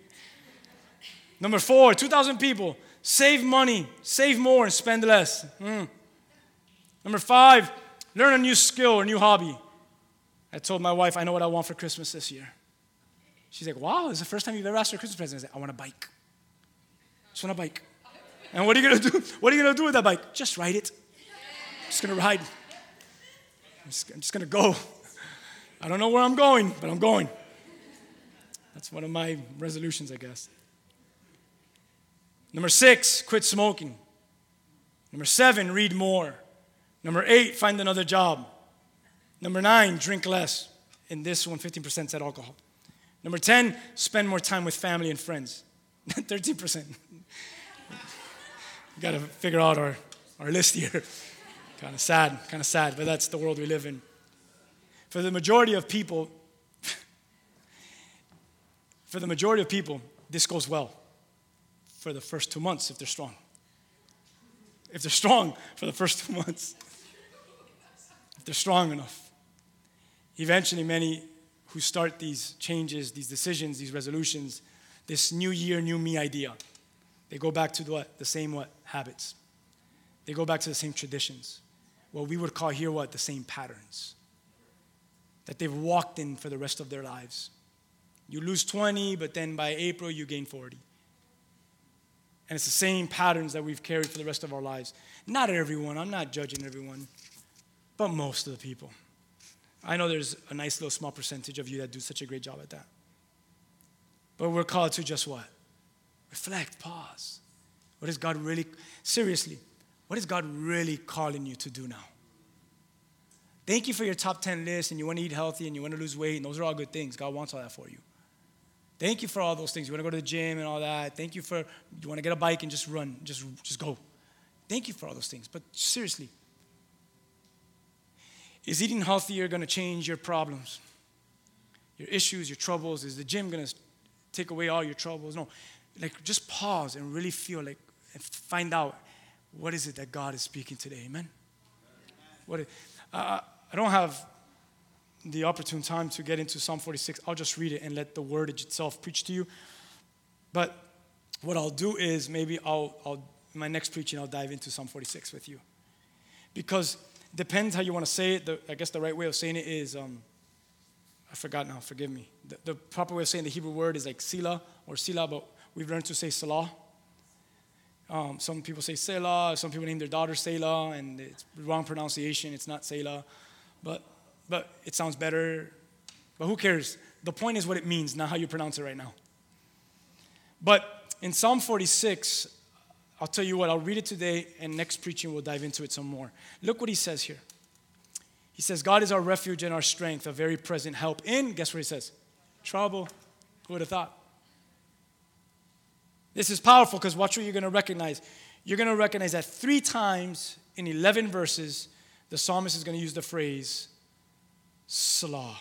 Number four, 2,000 people. Save money, save more, and spend less. Mm. Number five, learn a new skill or new hobby. I told my wife, I know what I want for Christmas this year. She's like, wow, it's the first time you've ever asked for a Christmas present. I said, I want a bike. Just want a bike. And what are you gonna do? What are you gonna do with that bike? Just ride it. I'm just gonna ride. I'm just, I'm just gonna go. I don't know where I'm going, but I'm going. That's one of my resolutions, I guess. Number six, quit smoking. Number seven, read more. Number eight, find another job. Number nine, drink less. In this one, 15% said alcohol. Number 10, spend more time with family and friends. 13%. Got to figure out our, our list here. kind of sad, kind of sad, but that's the world we live in. For the majority of people, for the majority of people, this goes well for the first two months if they're strong. If they're strong for the first two months, if they're strong enough. Eventually, many who start these changes, these decisions, these resolutions, this new year, new me idea, they go back to the what? The same what? Habits. They go back to the same traditions. What we would call here what? The same patterns that they've walked in for the rest of their lives. You lose 20, but then by April you gain 40. And it's the same patterns that we've carried for the rest of our lives. Not everyone, I'm not judging everyone, but most of the people. I know there's a nice little small percentage of you that do such a great job at that. But we're called to just what? Reflect, pause. What is God really, seriously, what is God really calling you to do now? Thank you for your top 10 list and you want to eat healthy and you want to lose weight, and those are all good things. God wants all that for you. Thank you for all those things. You want to go to the gym and all that. Thank you for, you want to get a bike and just run, just, just go. Thank you for all those things. But seriously, is eating healthier going to change your problems, your issues, your troubles? Is the gym going to take away all your troubles? No. Like, just pause and really feel like, and find out what is it that God is speaking today. Amen? What is, uh, I don't have the opportune time to get into Psalm 46, I'll just read it and let the word itself preach to you. But what I'll do is maybe I'll, I'll my next preaching, I'll dive into Psalm 46 with you. Because depends how you want to say it. The, I guess the right way of saying it is, um, I forgot now, forgive me. The, the, proper way of saying the Hebrew word is like Sila or Sila, but we've learned to say Salah. Um, some people say Selah, some people name their daughter Selah, and it's wrong pronunciation, it's not Selah. But but it sounds better. But who cares? The point is what it means, not how you pronounce it right now. But in Psalm 46, I'll tell you what, I'll read it today, and next preaching we'll dive into it some more. Look what he says here. He says, God is our refuge and our strength, a very present help in, guess what he says? Trouble. Who would have thought? This is powerful because watch what you're going to recognize. You're going to recognize that three times in 11 verses, the psalmist is going to use the phrase, Salah.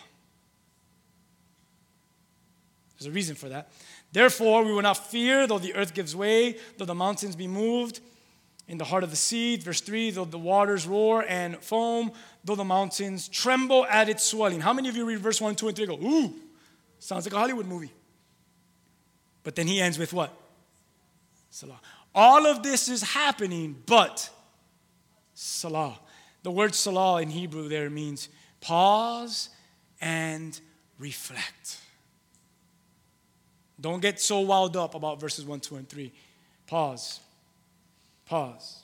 There's a reason for that. Therefore, we will not fear, though the earth gives way, though the mountains be moved in the heart of the sea. Verse 3 though the waters roar and foam, though the mountains tremble at its swelling. How many of you read verse 1, 2, and 3 go, ooh, sounds like a Hollywood movie? But then he ends with what? Salah. All of this is happening, but Salah. The word Salah in Hebrew there means Pause and reflect. Don't get so wound up about verses 1, 2, and 3. Pause. Pause.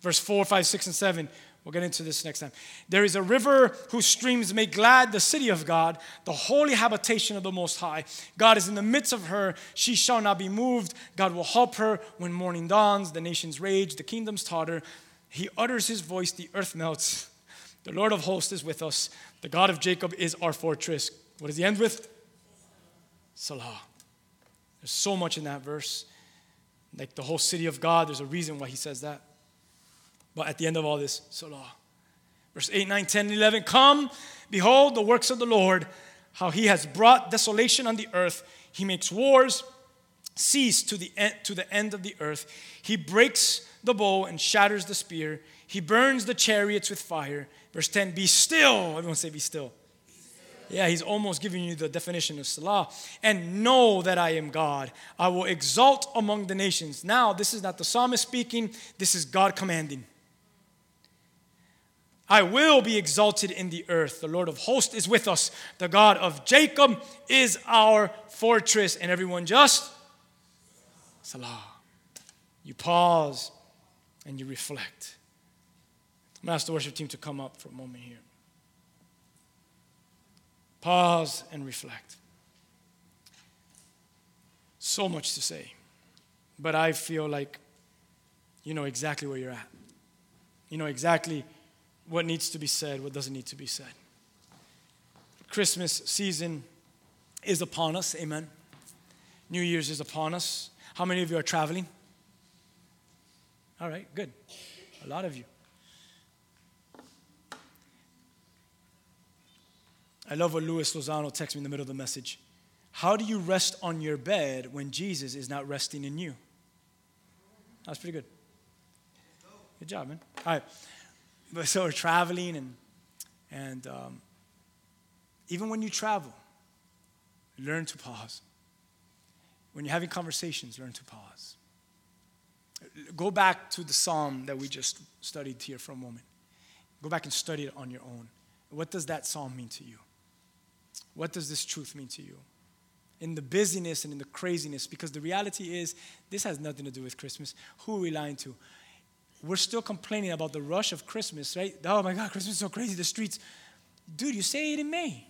Verse 4, 5, 6, and 7. We'll get into this next time. There is a river whose streams make glad the city of God, the holy habitation of the Most High. God is in the midst of her. She shall not be moved. God will help her when morning dawns. The nations rage, the kingdoms totter. He utters his voice, the earth melts. The Lord of hosts is with us. The God of Jacob is our fortress. What does he end with? Salah. There's so much in that verse. Like the whole city of God, there's a reason why he says that. But at the end of all this, Salah. Verse 8, 9, 10, and 11 Come, behold the works of the Lord, how he has brought desolation on the earth. He makes wars cease to the end, to the end of the earth. He breaks the bow and shatters the spear. He burns the chariots with fire. Verse 10 Be still. Everyone say, Be still. Yeah, he's almost giving you the definition of Salah. And know that I am God. I will exalt among the nations. Now, this is not the psalmist speaking, this is God commanding. I will be exalted in the earth. The Lord of hosts is with us. The God of Jacob is our fortress. And everyone just Salah. You pause and you reflect. I'm going to ask the worship team to come up for a moment here. Pause and reflect. So much to say. but I feel like you know exactly where you're at. You know exactly what needs to be said, what doesn't need to be said. Christmas season is upon us, amen. New Year's is upon us. How many of you are traveling? All right, good. A lot of you. I love what Luis Lozano texted me in the middle of the message. How do you rest on your bed when Jesus is not resting in you? That's pretty good. Good job, man. All right. But so we're traveling, and, and um, even when you travel, learn to pause. When you're having conversations, learn to pause. Go back to the psalm that we just studied here for a moment. Go back and study it on your own. What does that psalm mean to you? What does this truth mean to you? In the busyness and in the craziness, because the reality is, this has nothing to do with Christmas. Who are we lying to? We're still complaining about the rush of Christmas, right? Oh my God, Christmas is so crazy, the streets. Dude, you say it in May.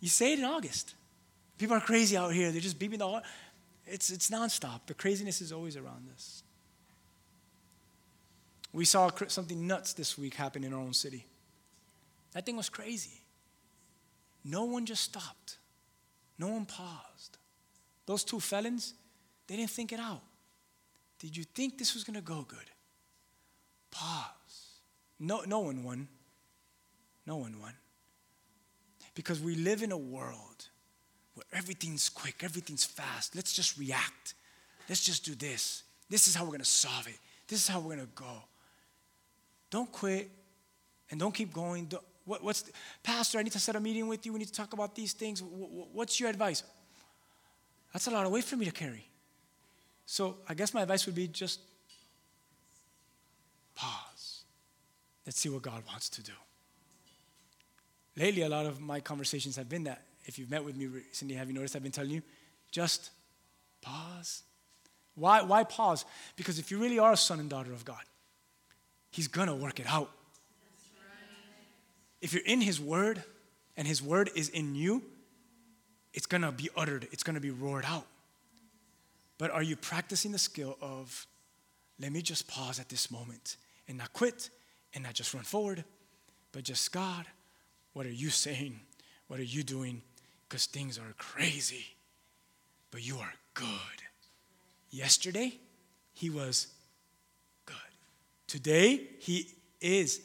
You say it in August. People are crazy out here. They're just beeping the heart. It's, it's nonstop. The craziness is always around us. We saw something nuts this week happen in our own city. That thing was crazy. No one just stopped. No one paused. Those two felons, they didn't think it out. Did you think this was going to go good? Pause. No, no one won. No one won. Because we live in a world where everything's quick, everything's fast. Let's just react. Let's just do this. This is how we're going to solve it. This is how we're going to go. Don't quit and don't keep going. Don't, what, what's the, Pastor, I need to set a meeting with you. We need to talk about these things. What's your advice? That's a lot of weight for me to carry. So I guess my advice would be just pause. Let's see what God wants to do. Lately, a lot of my conversations have been that. If you've met with me recently, have you noticed I've been telling you? Just pause. Why, why pause? Because if you really are a son and daughter of God, He's gonna work it out. If you're in His Word and His Word is in you, it's gonna be uttered, it's gonna be roared out. But are you practicing the skill of, let me just pause at this moment and not quit and not just run forward, but just, God, what are you saying? What are you doing? Because things are crazy, but you are good. Yesterday, he was good. Today, he is.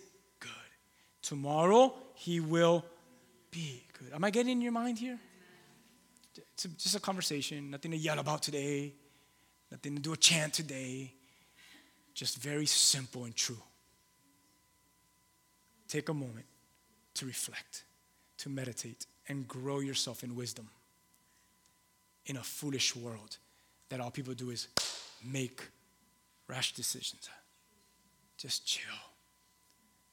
Tomorrow, he will be good. Am I getting in your mind here? It's just a conversation, nothing to yell about today, nothing to do a chant today. Just very simple and true. Take a moment to reflect, to meditate, and grow yourself in wisdom in a foolish world that all people do is make rash decisions. Just chill.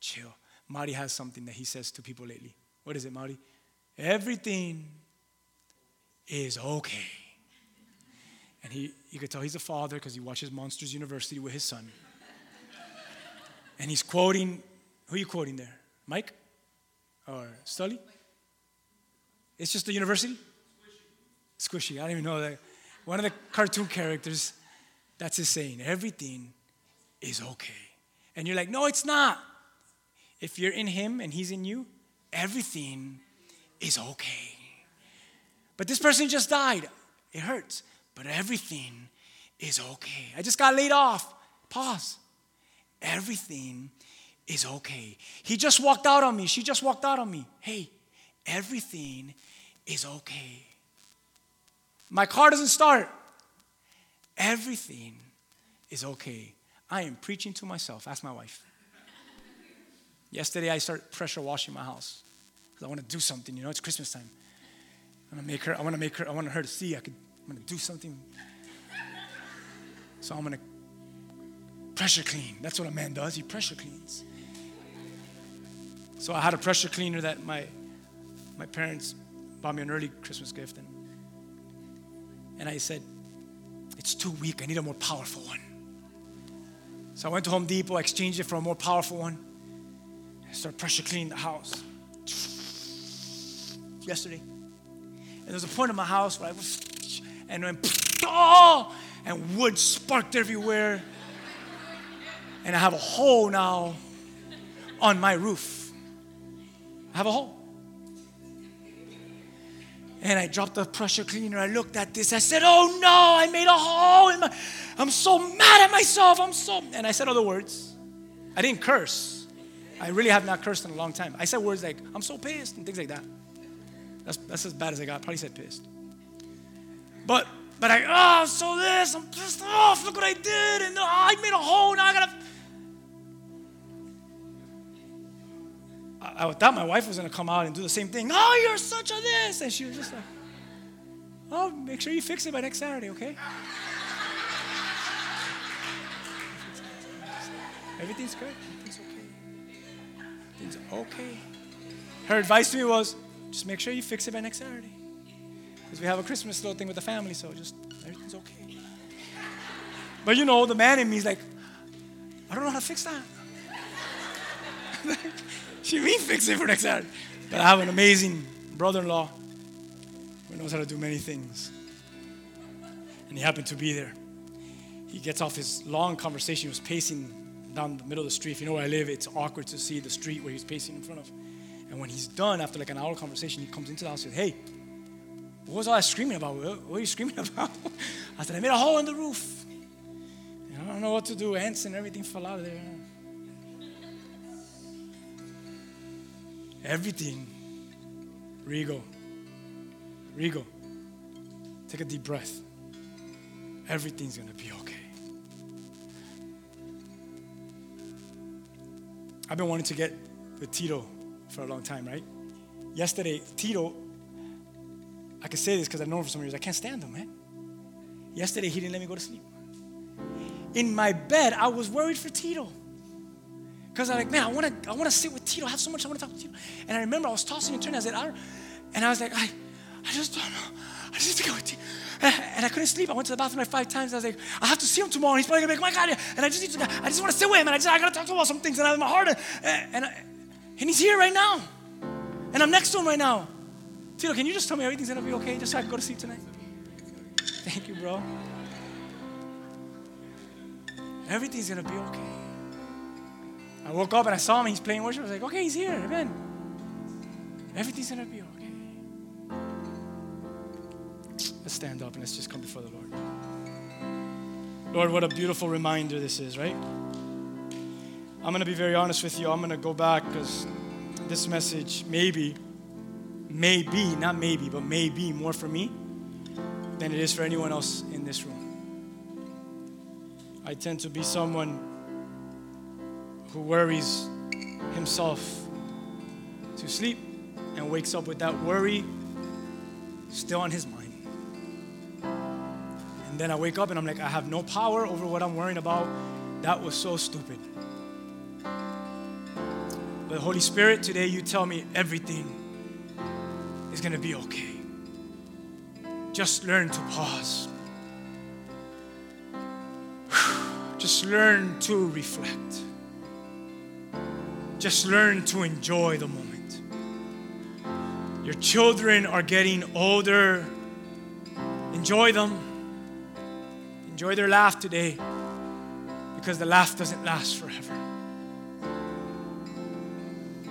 Chill. Marty has something that he says to people lately. What is it, Marty? Everything is okay. And he, you could tell he's a father because he watches Monsters University with his son. and he's quoting, who are you quoting there? Mike? or Sully? It's just the university? Squishy. Squishy. I don't even know that. One of the cartoon characters, that's his saying. Everything is okay. And you're like, no, it's not. If you're in him and he's in you, everything is okay. But this person just died. It hurts. But everything is okay. I just got laid off. Pause. Everything is okay. He just walked out on me. She just walked out on me. Hey, everything is okay. My car doesn't start. Everything is okay. I am preaching to myself. Ask my wife. Yesterday, I started pressure washing my house because I want to do something. You know, it's Christmas time. I want to make her. I want to make her. I want her to see I could. I'm going to do something. So I'm going to pressure clean. That's what a man does. He pressure cleans. So I had a pressure cleaner that my, my parents bought me an early Christmas gift. And, and I said, it's too weak. I need a more powerful one. So I went to Home Depot, I exchanged it for a more powerful one. I started pressure cleaning the house. Yesterday. And there was a point in my house where I was, and then oh, and wood sparked everywhere. And I have a hole now on my roof. I have a hole. And I dropped the pressure cleaner. I looked at this. I said, Oh no, I made a hole. In my, I'm so mad at myself. I'm so. And I said other words. I didn't curse. I really have not cursed in a long time. I said words like, I'm so pissed and things like that. That's, that's as bad as I got. Probably said pissed. But but I, oh, so this, I'm pissed off. Look what I did. And oh, I made a hole. Now I gotta. I, I thought my wife was gonna come out and do the same thing. Oh, you're such a this. And she was just like, oh, make sure you fix it by next Saturday, okay? Everything's good. Okay. Her advice to me was just make sure you fix it by next Saturday. Because we have a Christmas little thing with the family, so just everything's okay. But you know, the man in me is like, I don't know how to fix that. she mean fix it for next Saturday. But I have an amazing brother-in-law who knows how to do many things. And he happened to be there. He gets off his long conversation. He was pacing down the middle of the street. If you know where I live, it's awkward to see the street where he's pacing in front of. And when he's done, after like an hour conversation, he comes into the house and says, Hey, what was all that screaming about? What, are you screaming about? I said, I made a hole in the roof. And I don't know what to do. Ants and everything fell out of there. Everything. Rigo. Rigo. Take a deep breath. Everything's going to be okay. I've been wanting to get with Tito for a long time, right? Yesterday, Tito, I can say this because I've known him for some years. I can't stand him, man. Yesterday, he didn't let me go to sleep. In my bed, I was worried for Tito. Because I'm like, man, I want to I wanna sit with Tito. I have so much I want to talk to Tito. And I remember I was tossing and turning. I said, I and I was like, I, I just don't know. I just need to go. And, I couldn't sleep. I went to the bathroom like five times. I was like, I have to see him tomorrow. He's probably gonna be like, oh my God, and I just need to, I just want to sit with him. And I just, I gotta talk to him about some things. And I have my heart. Uh, and, and, I, and he's here right now. And I'm next to him right now. Tito, can you just tell me everything's gonna be okay just so I can go to sleep tonight? Thank you, bro. Everything's gonna be okay. I woke up and I saw him, he's playing worship. I was like, okay, he's here, amen. Everything's gonna be okay. Let's stand up and let's just come before the Lord. Lord, what a beautiful reminder this is, right? I'm gonna be very honest with you. I'm gonna go back because this message, maybe, maybe, not maybe, but maybe more for me than it is for anyone else in this room. I tend to be someone who worries himself to sleep and wakes up with that worry still on his mind. Then I wake up and I'm like, I have no power over what I'm worrying about. That was so stupid. But Holy Spirit, today you tell me everything is going to be okay. Just learn to pause. Just learn to reflect. Just learn to enjoy the moment. Your children are getting older. Enjoy them. Enjoy their laugh today because the laugh doesn't last forever.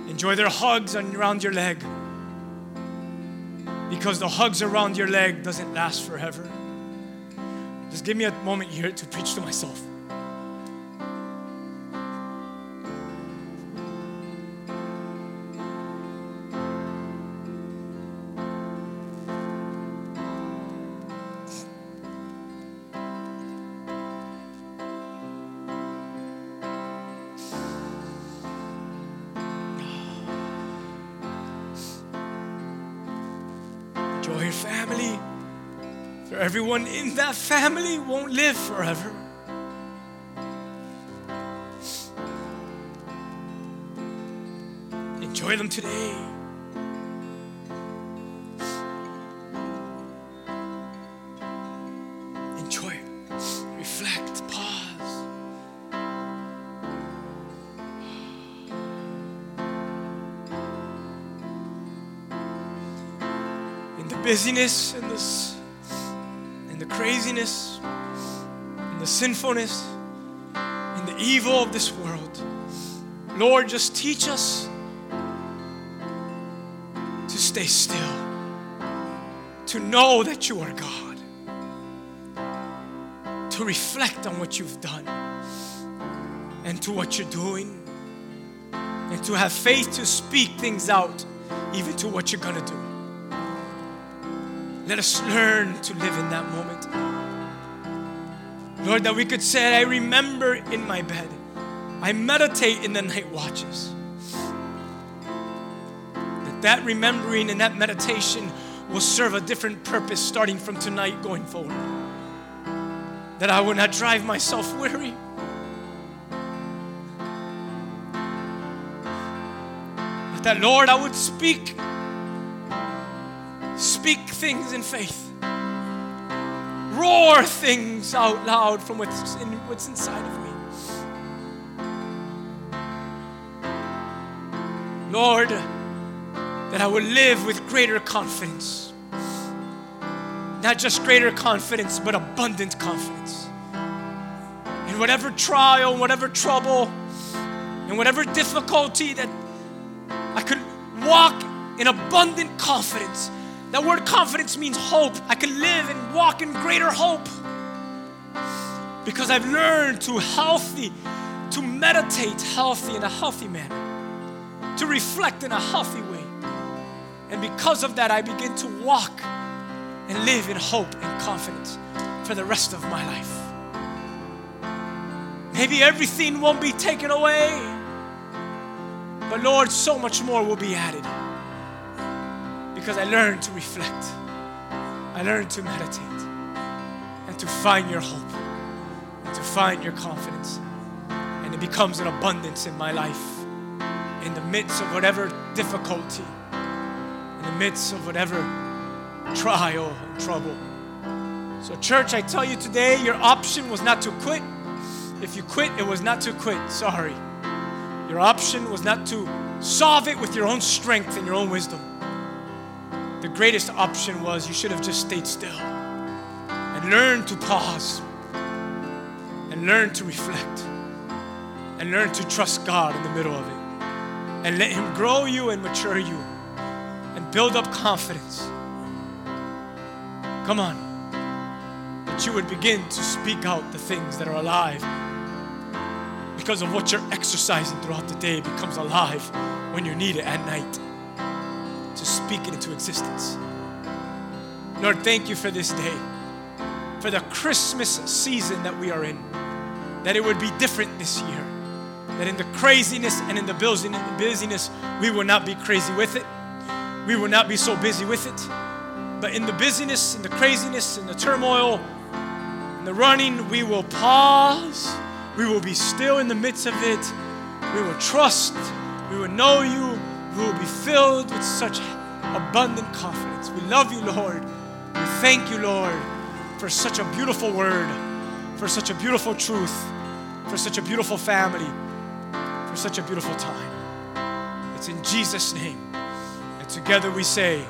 Enjoy their hugs around your leg because the hugs around your leg doesn't last forever. Just give me a moment here to preach to myself. Everyone in that family won't live forever. Enjoy them today. Enjoy. It. Reflect. Pause. In the busyness and this and the craziness, in the sinfulness, in the evil of this world. Lord, just teach us to stay still, to know that you are God, to reflect on what you've done and to what you're doing, and to have faith to speak things out, even to what you're gonna do. Let us learn to live in that moment. Lord, that we could say, I remember in my bed, I meditate in the night watches. That that remembering and that meditation will serve a different purpose starting from tonight going forward. That I will not drive myself weary. But that, Lord, I would speak, speak things in faith. Roar things out loud from what's, in, what's inside of me. Lord, that I would live with greater confidence. Not just greater confidence, but abundant confidence. In whatever trial, whatever trouble, in whatever difficulty, that I could walk in abundant confidence. That word confidence means hope. I can live and walk in greater hope because I've learned to healthy, to meditate healthy in a healthy manner to reflect in a healthy way. And because of that, I begin to walk and live in hope and confidence for the rest of my life. Maybe everything won't be taken away, but Lord, so much more will be added because I learned to reflect, I learned to meditate, and to find your hope, and to find your confidence. And it becomes an abundance in my life in the midst of whatever difficulty, in the midst of whatever trial and trouble. So, church, I tell you today, your option was not to quit. If you quit, it was not to quit. Sorry. Your option was not to solve it with your own strength and your own wisdom. The greatest option was you should have just stayed still and learned to pause and learn to reflect and learn to trust God in the middle of it and let Him grow you and mature you and build up confidence. Come on. That you would begin to speak out the things that are alive because of what you're exercising throughout the day becomes alive when you need it at night speak it into existence. Lord, thank you for this day, for the Christmas season that we are in, that it would be different this year that in the craziness and in the busyness, we will not be crazy with it. We will not be so busy with it. But in the busyness, and the craziness, and the turmoil, in the running, we will pause. We will be still in the midst of it. We will trust. We will know you. We will be filled with such abundant confidence. We love you, Lord. We thank you, Lord, for such a beautiful word, for such a beautiful truth, for such a beautiful family for such a beautiful time. It's in Jesus' name. And together we say,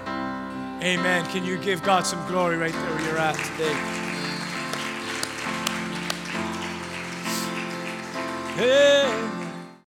Amen. Can you give God some glory right there where you're at today? Hey.